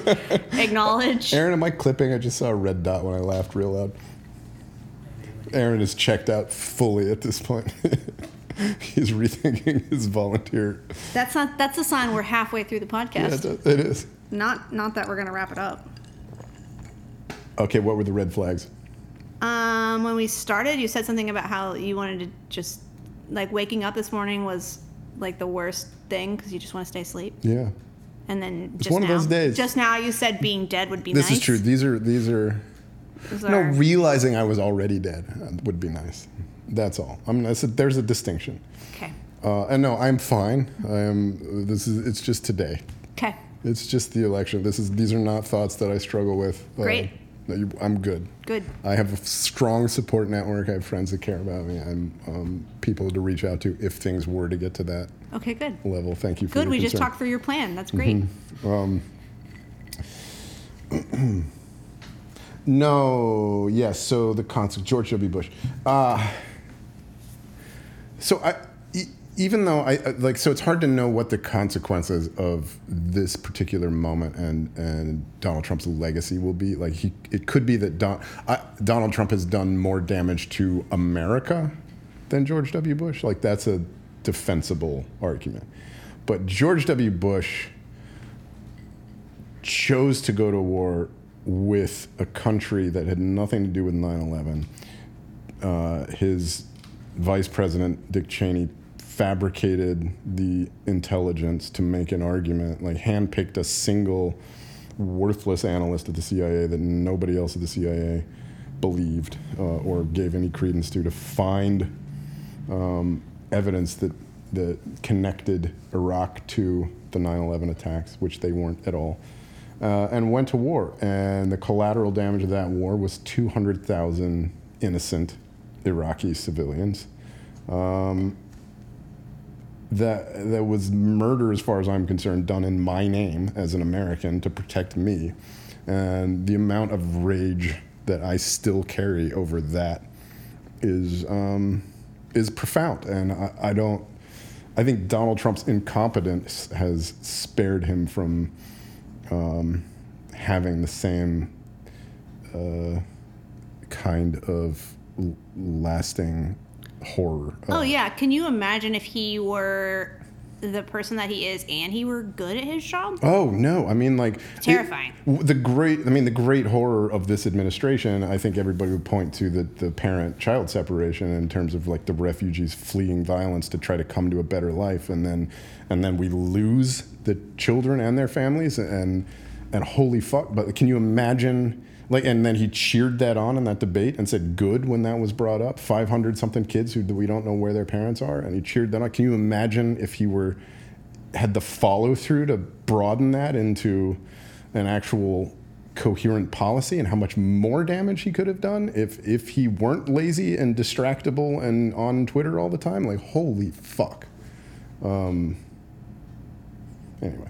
acknowledge. Aaron, am I clipping? I just saw a red dot when I laughed real loud. Aaron is checked out fully at this point. He's rethinking his volunteer. That's not. That's a sign we're halfway through the podcast. it it is. Not not that we're gonna wrap it up. Okay, what were the red flags? Um, when we started, you said something about how you wanted to just like waking up this morning was like the worst thing because you just want to stay asleep. Yeah, And then It's just one of those days. just now you said being dead would be nice. this nice. is true. These are these are. Those No, realizing I was already dead would be nice. That's all. I mean, a, there's a distinction. okay. Uh, and no, I'm fine. I am. This is. It's just today. Okay. It's just the election. This is. These are not thoughts that I struggle with. Uh, Great. you- I'm good. Good. I have a strong support network. I have friends that care about me. I'm um, people to reach out to if things were to get to that Okay. Good. level. Thank you for Good. We just concern. talked through your plan. That's great. Um. No, yes. So the concept, George W. Bush. Uh, so I, even though I I- like, so it's hard to know what the consequences of this particular moment and and Donald Trump's legacy will be. Like, he, it could be that Don, I, Donald Trump has done more damage to America than George W. Bush. Like, that's a defensible argument. But George W. Bush chose to go to war with a country that had nothing to do with 9 11. Uh, his vice president, Dick Cheney, fabricated the intelligence to make an argument, like, handpicked a single worthless analyst at the CIA that nobody else at the CIA believed uh, or gave any credence to, to find um, evidence that that connected Iraq to the 9/11 attacks, which they weren't at all, uh, and went to war. And the collateral damage of that war was 200,000 innocent Iraqi civilians. Um, that that was murder, as far as I'm concerned, done in my name as an American to protect me, and the amount of rage that I still carry over that is um, is profound, and I, I don't. I think Donald Trump's incompetence has spared him from um, having the same uh, kind of lasting horror. Oh uh, yeah, can you imagine if he were the person that he is and he were good at his job? Oh no! I mean, like Terrifying. it- the great, I mean, the great horror of this administration. I think everybody would point to the the parent-child separation in terms of like the refugees fleeing violence to try to come to a better life, and then and then we lose the children and their families, and and holy fuck! But can you imagine? Like, and then he cheered that on in that debate and said good when that was brought up. Five hundred something kids who we don't know where their parents are, and he cheered that on. Can you imagine if he were had the follow through to broaden that into an actual coherent policy and how much more damage he could have done if if he weren't lazy and distractible and on Twitter all the time like holy fuck um anyway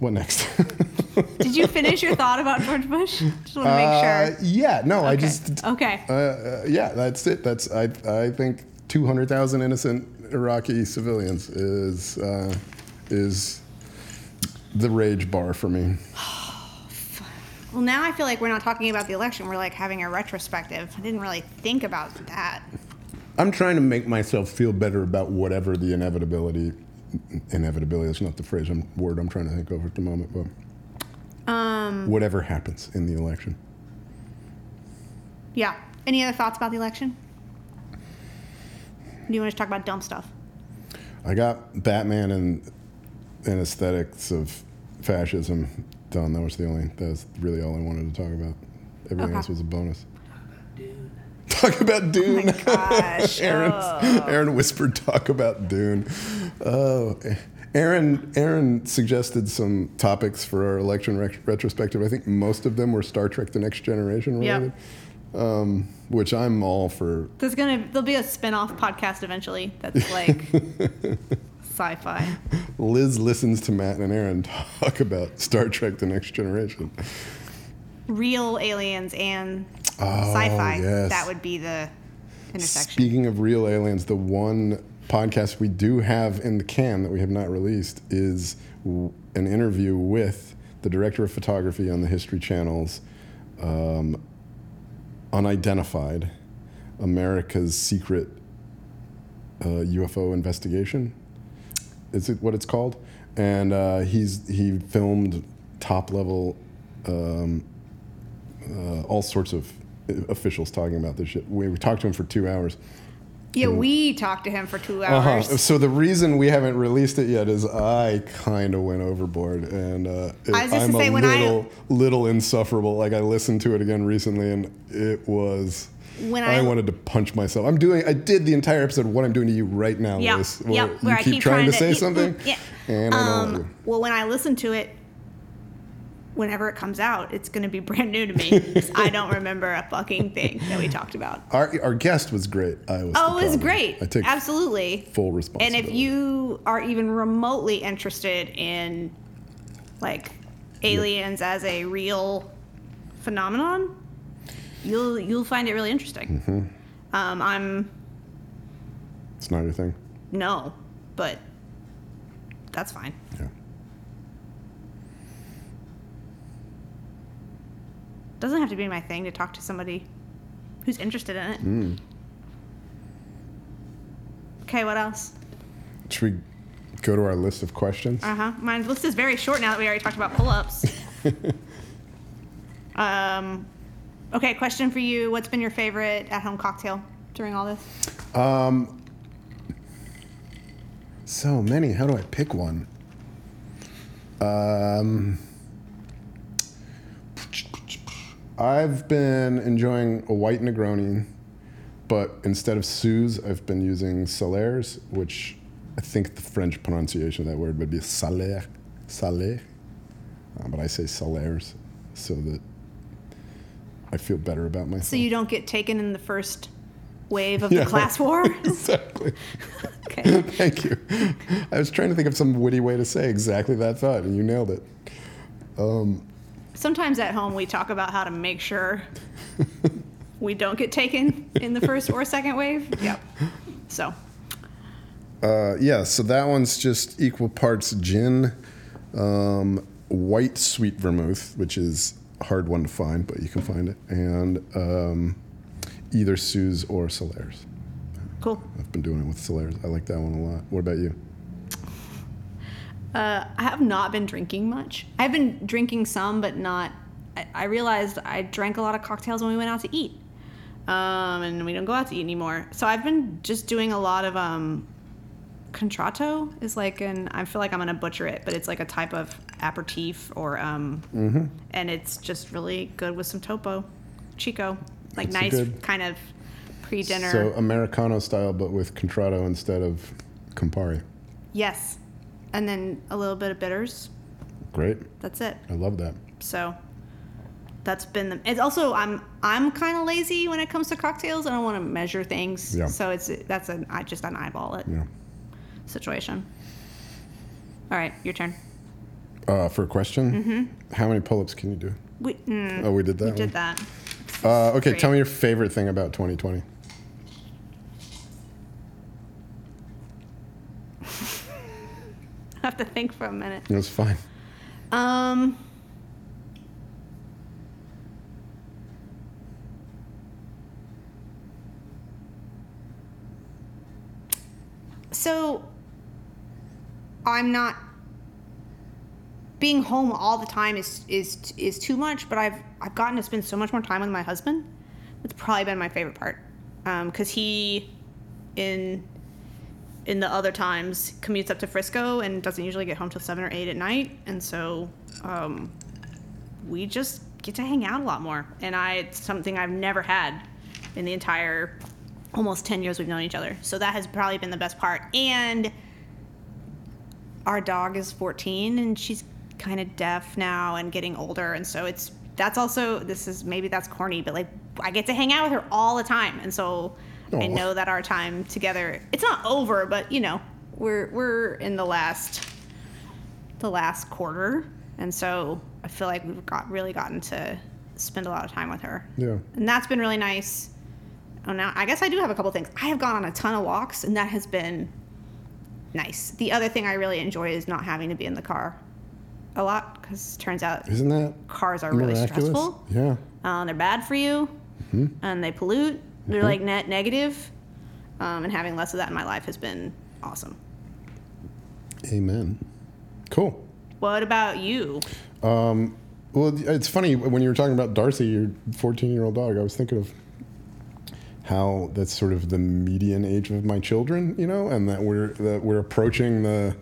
what next Did you finish your thought about George Bush? Just want to make Uh, sure. yeah no i just Okay. uh, uh, yeah that's it that's i i think 200,000 innocent iraqi civilians is uh, is the rage bar for me Well, now I feel like we're not talking about the election. We're like having a retrospective. I didn't really think about that. I'm trying to make myself feel better about whatever the inevitability. Inevitability that's not the phrase I'm, word I'm trying to think of at the moment, but Um, whatever happens in the election. yeah. Any other thoughts about the election? Do you want to talk about dumb stuff? I got Batman and and aesthetics of fascism done. That was the only. That's really all I wanted to talk about. Everything Okay. else was a bonus. Talk about Dune. Gosh. Aaron, oh. Aaron whispered, "Talk about Dune." Oh, Aaron. Aaron suggested some topics for our election retrospective. I think most of them were Star Trek: The Next Generation Yep. related, um, which I'm all for. There's gonna there'll be a spin-off podcast eventually that's like sci-fi. Liz listens to Matt and Aaron talk about Star Trek: The Next Generation. Real aliens and Oh, sci-fi. yes. That would be the intersection. Speaking of real aliens, the one podcast we do have in the can that we have not released is w- an interview with the director of photography on the History Channel's um, Unidentified America's Secret uh, UFO Investigation. Is it what it's called? And uh, he's he filmed top level um, uh, all sorts of officials talking about this shit. We, we talked to him for two hours. yeah, we talked to him for two Uh-huh. hours. So the reason we haven't released it yet is I kind of went overboard, and uh, it- I was just I'm say, a when I- little little insufferable. Like I listened to it again recently, and it was. When I, I- wanted to punch myself. I'm doing. I did the entire episode. of What I'm doing to you right now, Yep, Liz. yep, you where I keep, keep trying, to trying say to- something, yeah. and I don't. Um, well, when I listen to it, whenever it comes out, it's going to be brand new to me. I don't remember a fucking thing that we talked about. Our, our guest was great. I was. Oh, it was great. I take Absolutely. full response. And if you are even remotely interested in like aliens as a real phenomenon, you'll you'll find it really interesting. Mm-hmm. Um, I'm it's not your thing. no, but that's fine. Yeah. Doesn't have to be my thing to talk to somebody who's interested in it. Mm. Okay, what else? Should we go to our list of questions? Uh huh. My list is very short now that we already talked about pull ups. um, okay, question for you. What's been your favorite at home cocktail during all this? Um, so many. How do I pick one? Um, I've been enjoying a white Negroni but instead of Suze, I've been using Salers, which I think the French pronunciation of that word would be salaire, salaire. Uh, but I say Salers so that I feel better about myself. So you don't get taken in the first wave of Yeah. the class war? exactly. okay. Thank you. I was trying to think of some witty way to say exactly that thought, and you nailed it. Sometimes at home we talk about how to make sure we don't get taken in the first or second wave. Yep. So Uh, yeah, so that one's just equal parts gin, um, white sweet vermouth, which is a hard one to find, but you can find it, and um, either Suze or Salers. cool. I've been doing it with Salers. I like that one a lot. What about you? Uh, I have not been drinking much. I've been drinking some, but not. I, I realized I drank a lot of cocktails when we went out to eat, um, and we don't go out to eat anymore. So I've been just doing a lot of um, contratto. Is like an I feel like I'm gonna butcher it, but it's like a type of aperitif or um, and it's just really good with some topo, chico, like It's nice good- kind of pre-dinner. So Americano style, but with Contratto instead of Campari. yes, and then a little bit of bitters. Great. That's it. I love that. So that's been the. It's also I'm I'm kind of lazy when it comes to cocktails. I don't want to measure things. Yeah. So it's that's an I just an eyeball it Yeah. situation. All right, your turn. Uh, for a question, Mhm. how many pull-ups can you do? We mm, Oh, we did that. we one? did that. Uh, okay, Great. tell me your favorite thing about 2020. I have to think for a minute. It was fine. Um. So, I'm not being home all the time is is is too much. But I've I've gotten to spend so much more time with my husband. It's probably been my favorite part because he in in the other times commutes up to Frisco and doesn't usually get home till seven or eight at night, and so um, we just get to hang out a lot more. And I it's something I've never had in the entire almost ten years we've known each other. So that has probably been the best part. And our dog is 14 and she's kind of deaf now and getting older, and so it's that's also this is maybe that's corny, but like I get to hang out with her all the time, and so. I Aw. know that our time together it's not over, but you know, we're we're in the last the last quarter, and so I feel like we've got really gotten to spend a lot of time with her, Yeah. and that's been really nice. Oh, now I guess I do have a couple things. I have gone on a ton of walks, and that has been nice. The other thing I really enjoy is not having to be in the car a lot, because turns out Isn't that cars are really stressful. Yeah. Uh, they're bad for you, and they pollute. They're like net negative, um, and having less of that in my life has been awesome. Amen. Cool. What about you? Um, well, it's funny when you were talking about Darcy, your 14 year old dog. I was thinking of how that's sort of the median age of my children, you know, and that we're that we're approaching the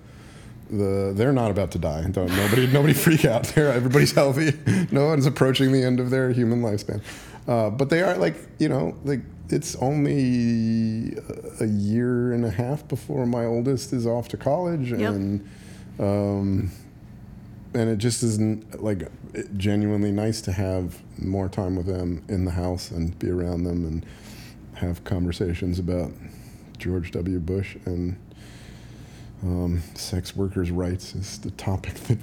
the they're not about to die. Don't nobody nobody freak out. There, everybody's healthy. No one's approaching the end of their human lifespan. Uh, but they are like you know like it's only a year and a half before my oldest is off to college Yep. and. Um, and it just isn't like genuinely nice to have more time with them in the house and be around them and have conversations about George W. Bush and um, sex workers' rights is the topic that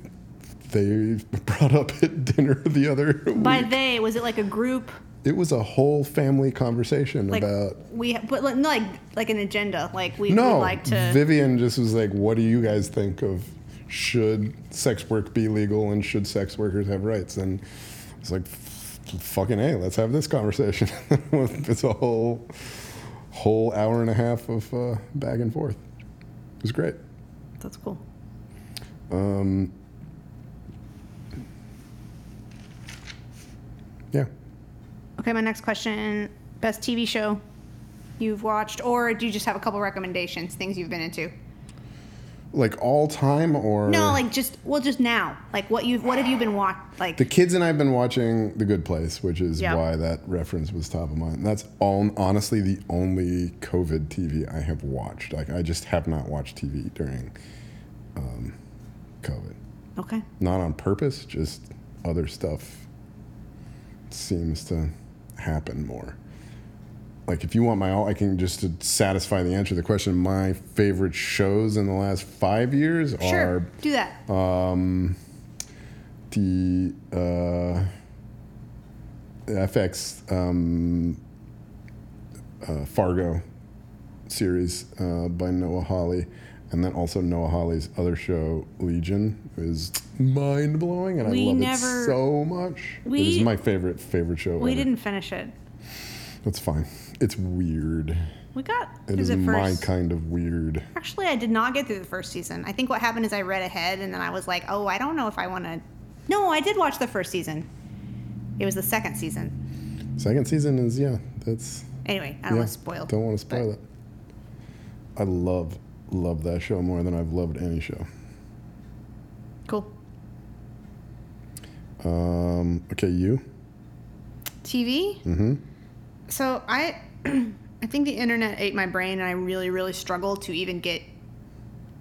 they brought up at dinner the other By week. they, was it like a group? It was a whole family conversation Like about. we, but like like like an agenda. Like we No, would like to. Vivian just was like, "What do you guys think of should sex work be legal and should sex workers have rights?" And it's like, "Fucking a, let's have this conversation." it's a whole whole hour and a half of uh, back and forth. It was great. That's cool. Um, yeah. Okay, my next question: best TV show you've watched, or do you just have a couple recommendations, things you've been into? Like all time or No, like just well, just now. Like what you've what have you been watching? Like the kids and I've been watching The Good Place, which is Yeah. why that reference was top of mind. That's all honestly the only COVID TV I have watched. Like I just have not watched TV during um, COVID. okay, Not on purpose, just other stuff seems to happen more. Like if you want my all, I can just to satisfy the answer to the question. My favorite shows in the last five years sure, are do that. um, the uh, FX um, uh, Fargo series uh, by Noah Hawley, and then also Noah Hawley's other show Legion is mind blowing, and We I love never- it so much. it we- is my favorite favorite show. we ever. didn't finish it. That's fine. It's weird. We got It is my kind of weird. Actually, I did not get through the first season. I think what happened is I read ahead and then I was like, oh, I don't know if I want to. No, I did watch the first season. It was the second season. Second season is yeah. That's Anyway, I don't yeah, want to spoil. Don't want to spoil but- it. I love love that show more than I've loved any show. Cool. Um, okay, you. TV. Mm-hmm. So I, I think the internet ate my brain, and I really, really struggle to even get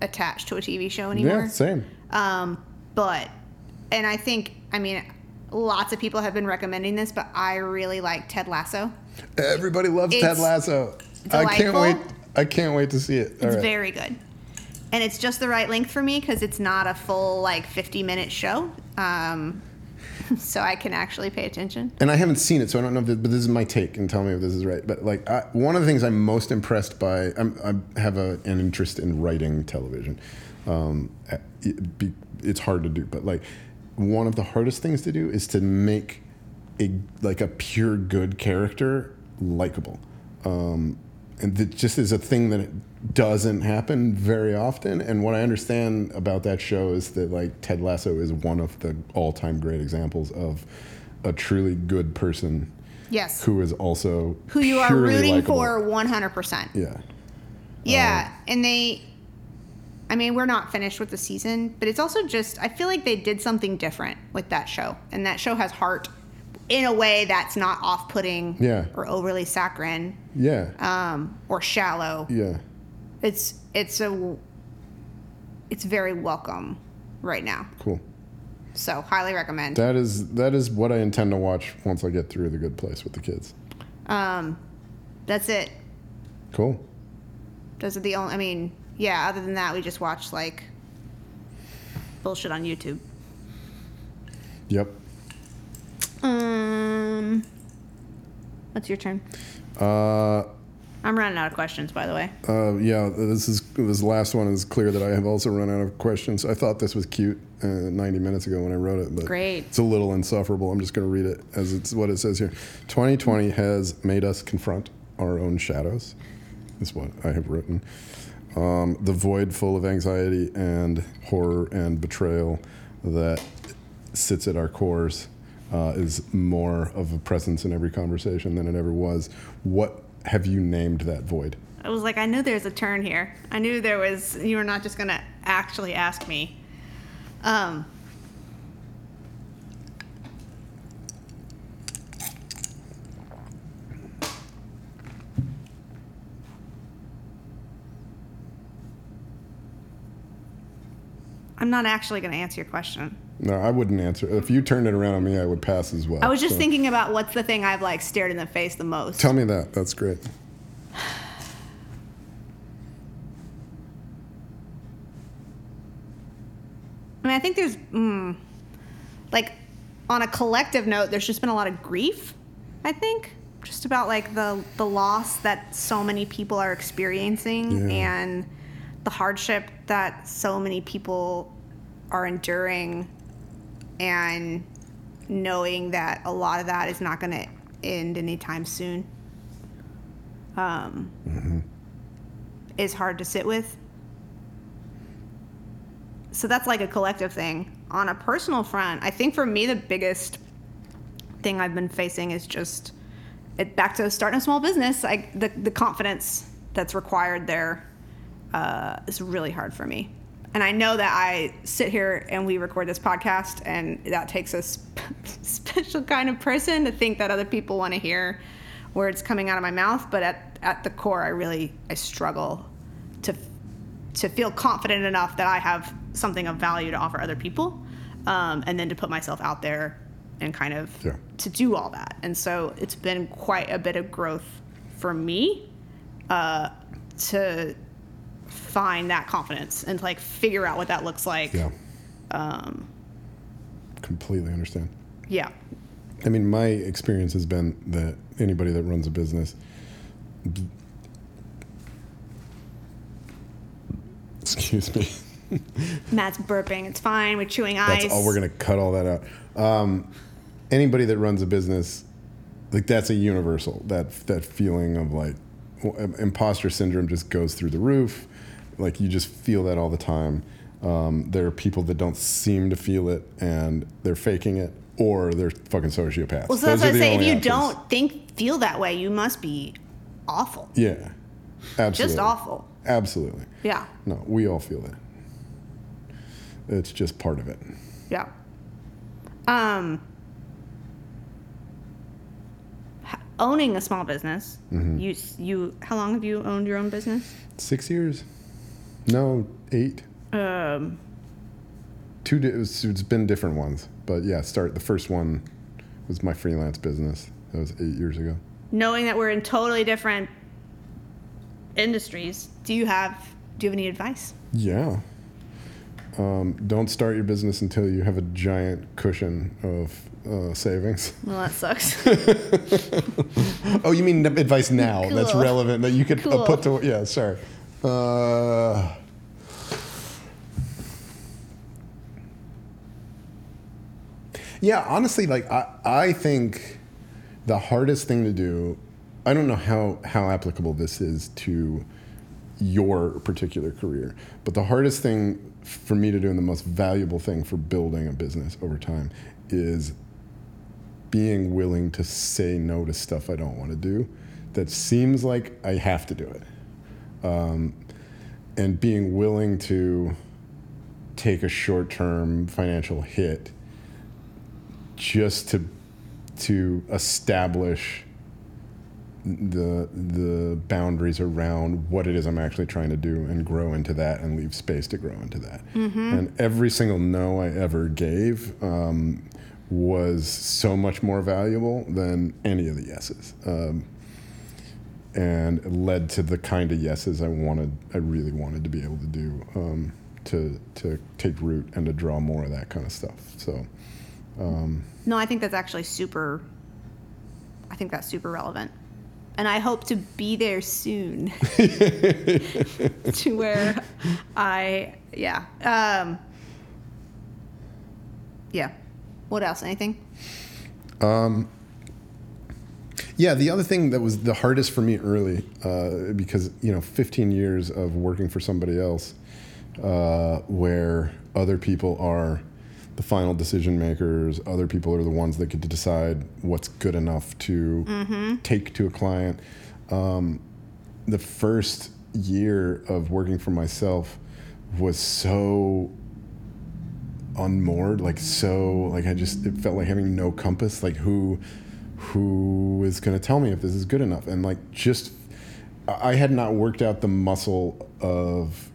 attached to a TV show anymore. Yeah, same. Um, but, and I think, I mean, lots of people have been recommending this, but I really like Ted Lasso. Everybody loves Ted It's Lasso. I can't wait. I can't wait to see it. All It's right. very good. And it's just the right length for me because it's not a full, like, 50 minute show. Um, so I can actually pay attention. and I haven't seen it, so I don't know if this, but this is my take, and tell me if this is right. But like, I, one of the things I'm most impressed by, I'm, I have a, an interest in writing television. Um, it, be, it's hard to do, but like, one of the hardest things to do is to make a like a pure good character likable. Um, and it just is a thing that it doesn't happen very often. And what I understand about that show is that like Ted Lasso is one of the all-time great examples of a truly good person Yes. who is also Who you are rooting likable. for 100%. Yeah, Yeah, um, and they I mean, we're not finished with the season, but it's also just I feel like they did something different with that show. And that show has heart in a way that's not off-putting Yeah. or overly saccharine yeah, um, or shallow. yeah. It's it's a it's very welcome right now. Cool. So, highly recommend. That is that is what I intend to watch once I get through the good place with the kids. Um that's it. Cool. Those are the only I mean, yeah, other than that we just watched like bullshit on YouTube. Yep. Um, what's your turn? Uh, I'm running out of questions, by the way. Uh, yeah, this is this last one is clear that I have also run out of questions. I thought this was cute uh, 90 minutes ago when I wrote it, but Great. it's a little insufferable. I'm just going to read it as it's what it says here. 2020 has made us confront our own shadows. Is what I have written. Um, the void full of anxiety and horror and betrayal that sits at our cores uh, is more of a presence in every conversation than it ever was. What have you named that void? I was like, I knew there's a turn here. I knew there was. You were not just gonna actually ask me. Um. I'm not actually going to answer your question. No, I wouldn't answer. If you turned it around on me, I would pass as well. I was just So, thinking about what's the thing I've like stared in the face the most. Tell me that. That's great. I mean, I think there's, mm, like, on a collective note, there's just been a lot of grief. I think just about like the the loss that so many people are experiencing Yeah. and the hardship that so many people are enduring, and knowing that a lot of that is not going to end anytime soon. Um, is hard to sit with so that's like a collective thing. On a personal front, I think for me the biggest thing I've been facing is just it, back to starting a small business. Like the the confidence that's required there uh, is really hard for me. And I know that I sit here and we record this podcast, and that takes a sp- special kind of person to think that other people want to hear words coming out of my mouth. But at, at the core, I really I struggle to to feel confident enough that I have something of value to offer other people, um, and then to put myself out there and kind of Yeah. to do all that. And so it's been quite a bit of growth for me uh, to find that confidence and to like figure out what that looks like. Yeah. Um, Completely understand. yeah. I mean, my experience has been that anybody that runs a business, excuse me, Matt's burping. It's fine. We're chewing ice. that's all we're gonna cut all that out. Um, anybody that runs a business, like that's a universal. That that feeling of like imposter syndrome just goes through the roof. Like you just feel that all the time. Um, there are people that don't seem to feel it and they're faking it, or they're fucking sociopaths. Well, so that's Those are what I say. If you options. don't think, feel that way, you must be awful. Yeah. Absolutely. Just awful. Absolutely. Yeah. No, we all feel that. It's just part of it. Yeah. Um, owning a small business. Mm-hmm. You you. How long have you owned your own business? Six years? No, eight. Um, Two. Di- it's, it's been different ones, but yeah. Start the first one was my freelance business. That was eight years ago. knowing that we're in totally different industries, do you have do you have any advice? Yeah. Um, don't start your business until you have a giant cushion of uh, savings. Well, that sucks. Oh, you mean advice now that's relevant that you could uh, put to yeah, sorry. Uh, yeah, honestly, like I, I think the hardest thing to do. I don't know how how applicable this is to your particular career, but the hardest thing for me to do and the most valuable thing for building a business over time is being willing to say no to stuff I don't want to do that seems like I have to do it. Um, and being willing to take a short term financial hit just to to establish the the boundaries around what it is I'm actually trying to do and grow into that and leave space to grow into that. And every single no I ever gave um, was so much more valuable than any of the yeses. Um, and it led to the kind of yeses I wanted, I really wanted to be able to do, um, to to take root and to draw more of that kind of stuff. So, no, I think that's actually super. I think that's super relevant, and I hope to be there soon. to where I yeah um, yeah. What else? Anything? Yeah, the other thing that was the hardest for me early, uh, because you know, 15 years of working for somebody else, uh, where other people are the final decision makers, other people are the ones that get to decide what's good enough to take to a client. Um, the first year of working for myself was so unmoored like so like i just it felt like having no compass like who who is going to tell me if this is good enough. And like just i had not worked out the muscle of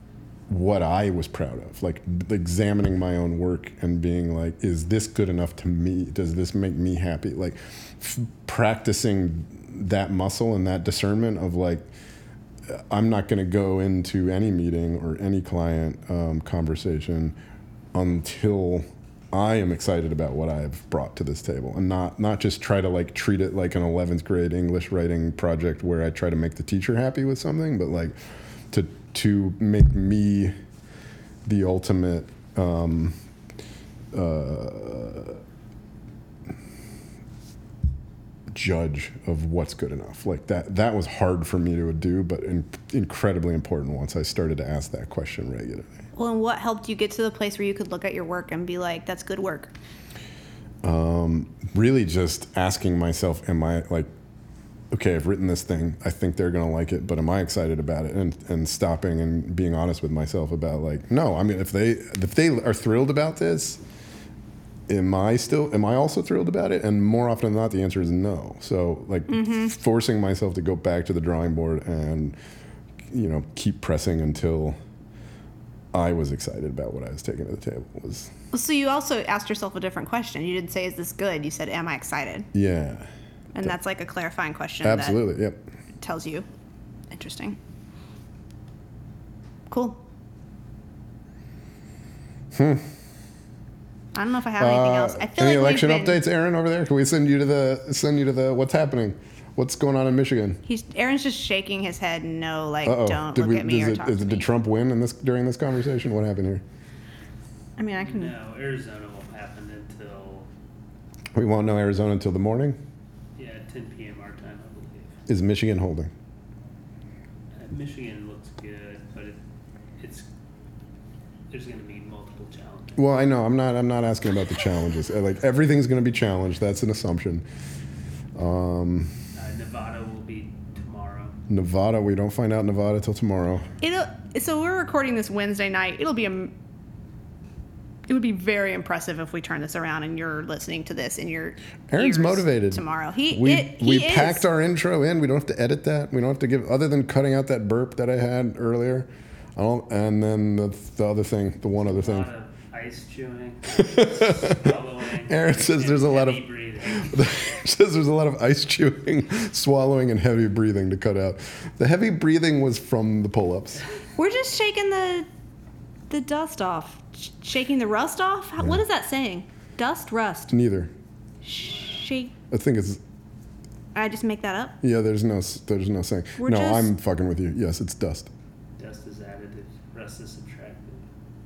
what i was proud of. Like examining my own work and being like is this good enough to me? Does this make me happy? Like f- practicing that muscle and that discernment of like I'm not going to go into any meeting or any client um, conversation until I am excited about what I've brought to this table, and not not just try to like treat it like an 11th grade English writing project where I try to make the teacher happy with something, but like to to make me the ultimate um, uh, judge of what's good enough. Like that that was hard for me to do, but in, incredibly important once I started to ask that question regularly. Well, and what helped you get to the place where you could look at your work and be like, "That's good work." Um, really, just asking myself, am I like, okay, I've written this thing. I think they're gonna like it, but am I excited about it? And and stopping and being honest with myself about like, no, I mean, if they if they are thrilled about this, am I still am I also thrilled about it? And more often than not, the answer is no. So like mm-hmm. forcing myself to go back to the drawing board and you know keep pressing until I was excited about what I was taking to the table was So you also asked yourself a different question. You didn't say, "Is this good?" You said, "Am I excited?" yeah, And that's like a clarifying question. absolutely, yep. Tells you. Interesting. Cool. Hmm. I don't know if I have anything else. I feel Uh, Any like election been, updates, Aaron, over there? Can we send you to the send you to the what's happening? What's going on in Michigan? He's Aaron's just shaking his head. No, like Uh-oh. don't Did look we, at me or it- talk is to it- me. Did Trump win in this during this conversation? What happened here? I mean, I can. No, Arizona won't happen until We won't know Arizona until the morning. yeah 10 p.m. our time, I believe. Is Michigan holding? Uh, Michigan looks good, but it, it's there's going to be multiple challenges. Well, I know. I'm not. I'm not asking about the challenges. Like everything's going to be challenged. That's an assumption. Um, Nevada. We don't find out Nevada till tomorrow. It'll. So we're recording this Wednesday night. It'll be a. It would be very impressive if we turn this around and you're listening to this and you're. Aaron's motivated. tomorrow. He we it, we is. packed our intro in. We don't have to edit that. We don't have to give other than cutting out that burp that I had earlier. I don't, and then the, the other thing, the one other A thing. lot of ice chewing. Aaron says there's a lot of- breathing. says there's a lot of ice chewing, swallowing, and heavy breathing to cut out. The heavy breathing was from the pull-ups. We're just shaking the, the dust off, Sh- shaking the rust off. How, What is that saying? Dust, rust, Neither. shake. I think it's I just make that up. yeah. There's no there's no saying. We're no, just- I'm fucking with you. Yes, it's dust. Dust is additive, rust is subtractive.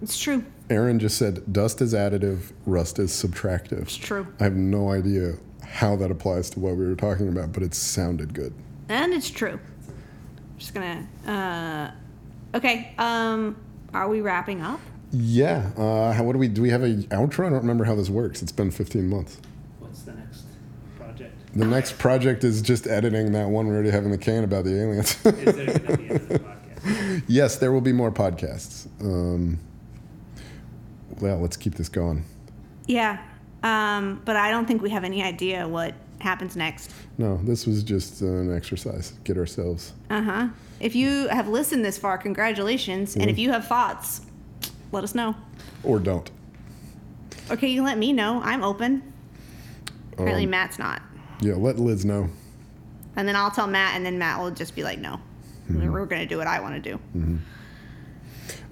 It's true. Aaron just said dust is additive, rust is subtractive. It's true. I have no idea how that applies to what we were talking about, but it sounded good. And it's true. I'm Just gonna. Uh, okay. Um, are we wrapping up? Yeah. Uh, how, what do we do? We have a outro. I don't remember how this works. It's been 15 months. What's the next project? The next project is just editing that one we already have in the can about the aliens. Is there going to be another podcast? yes, there will be more podcasts. Um, well, let's keep this going. Yeah. Um, but I don't think we have any idea what happens next. No, this was just an exercise. Get ourselves. Uh huh. If you have listened this far, congratulations. And if you have thoughts, let us know. Or don't. Okay, you can let me know. I'm open. Apparently, Um, Matt's not. Yeah, let Liz know. And then I'll tell Matt, and then Matt will just be like, no. We're going to do what I want to do.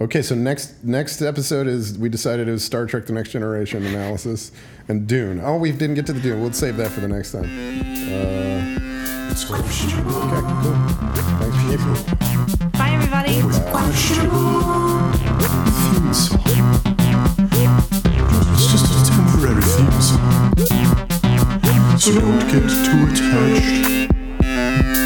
Okay, so next next episode is we decided it was Star Trek: The Next Generation analysis and Dune. Oh, we didn't get to the Dune. We'll save that for the next time. Uh, It's questionable. okay, cool. Thanks for listening. Bye, everybody. It's questionable. Theme song. It's just a temporary theme song. So don't get too attached.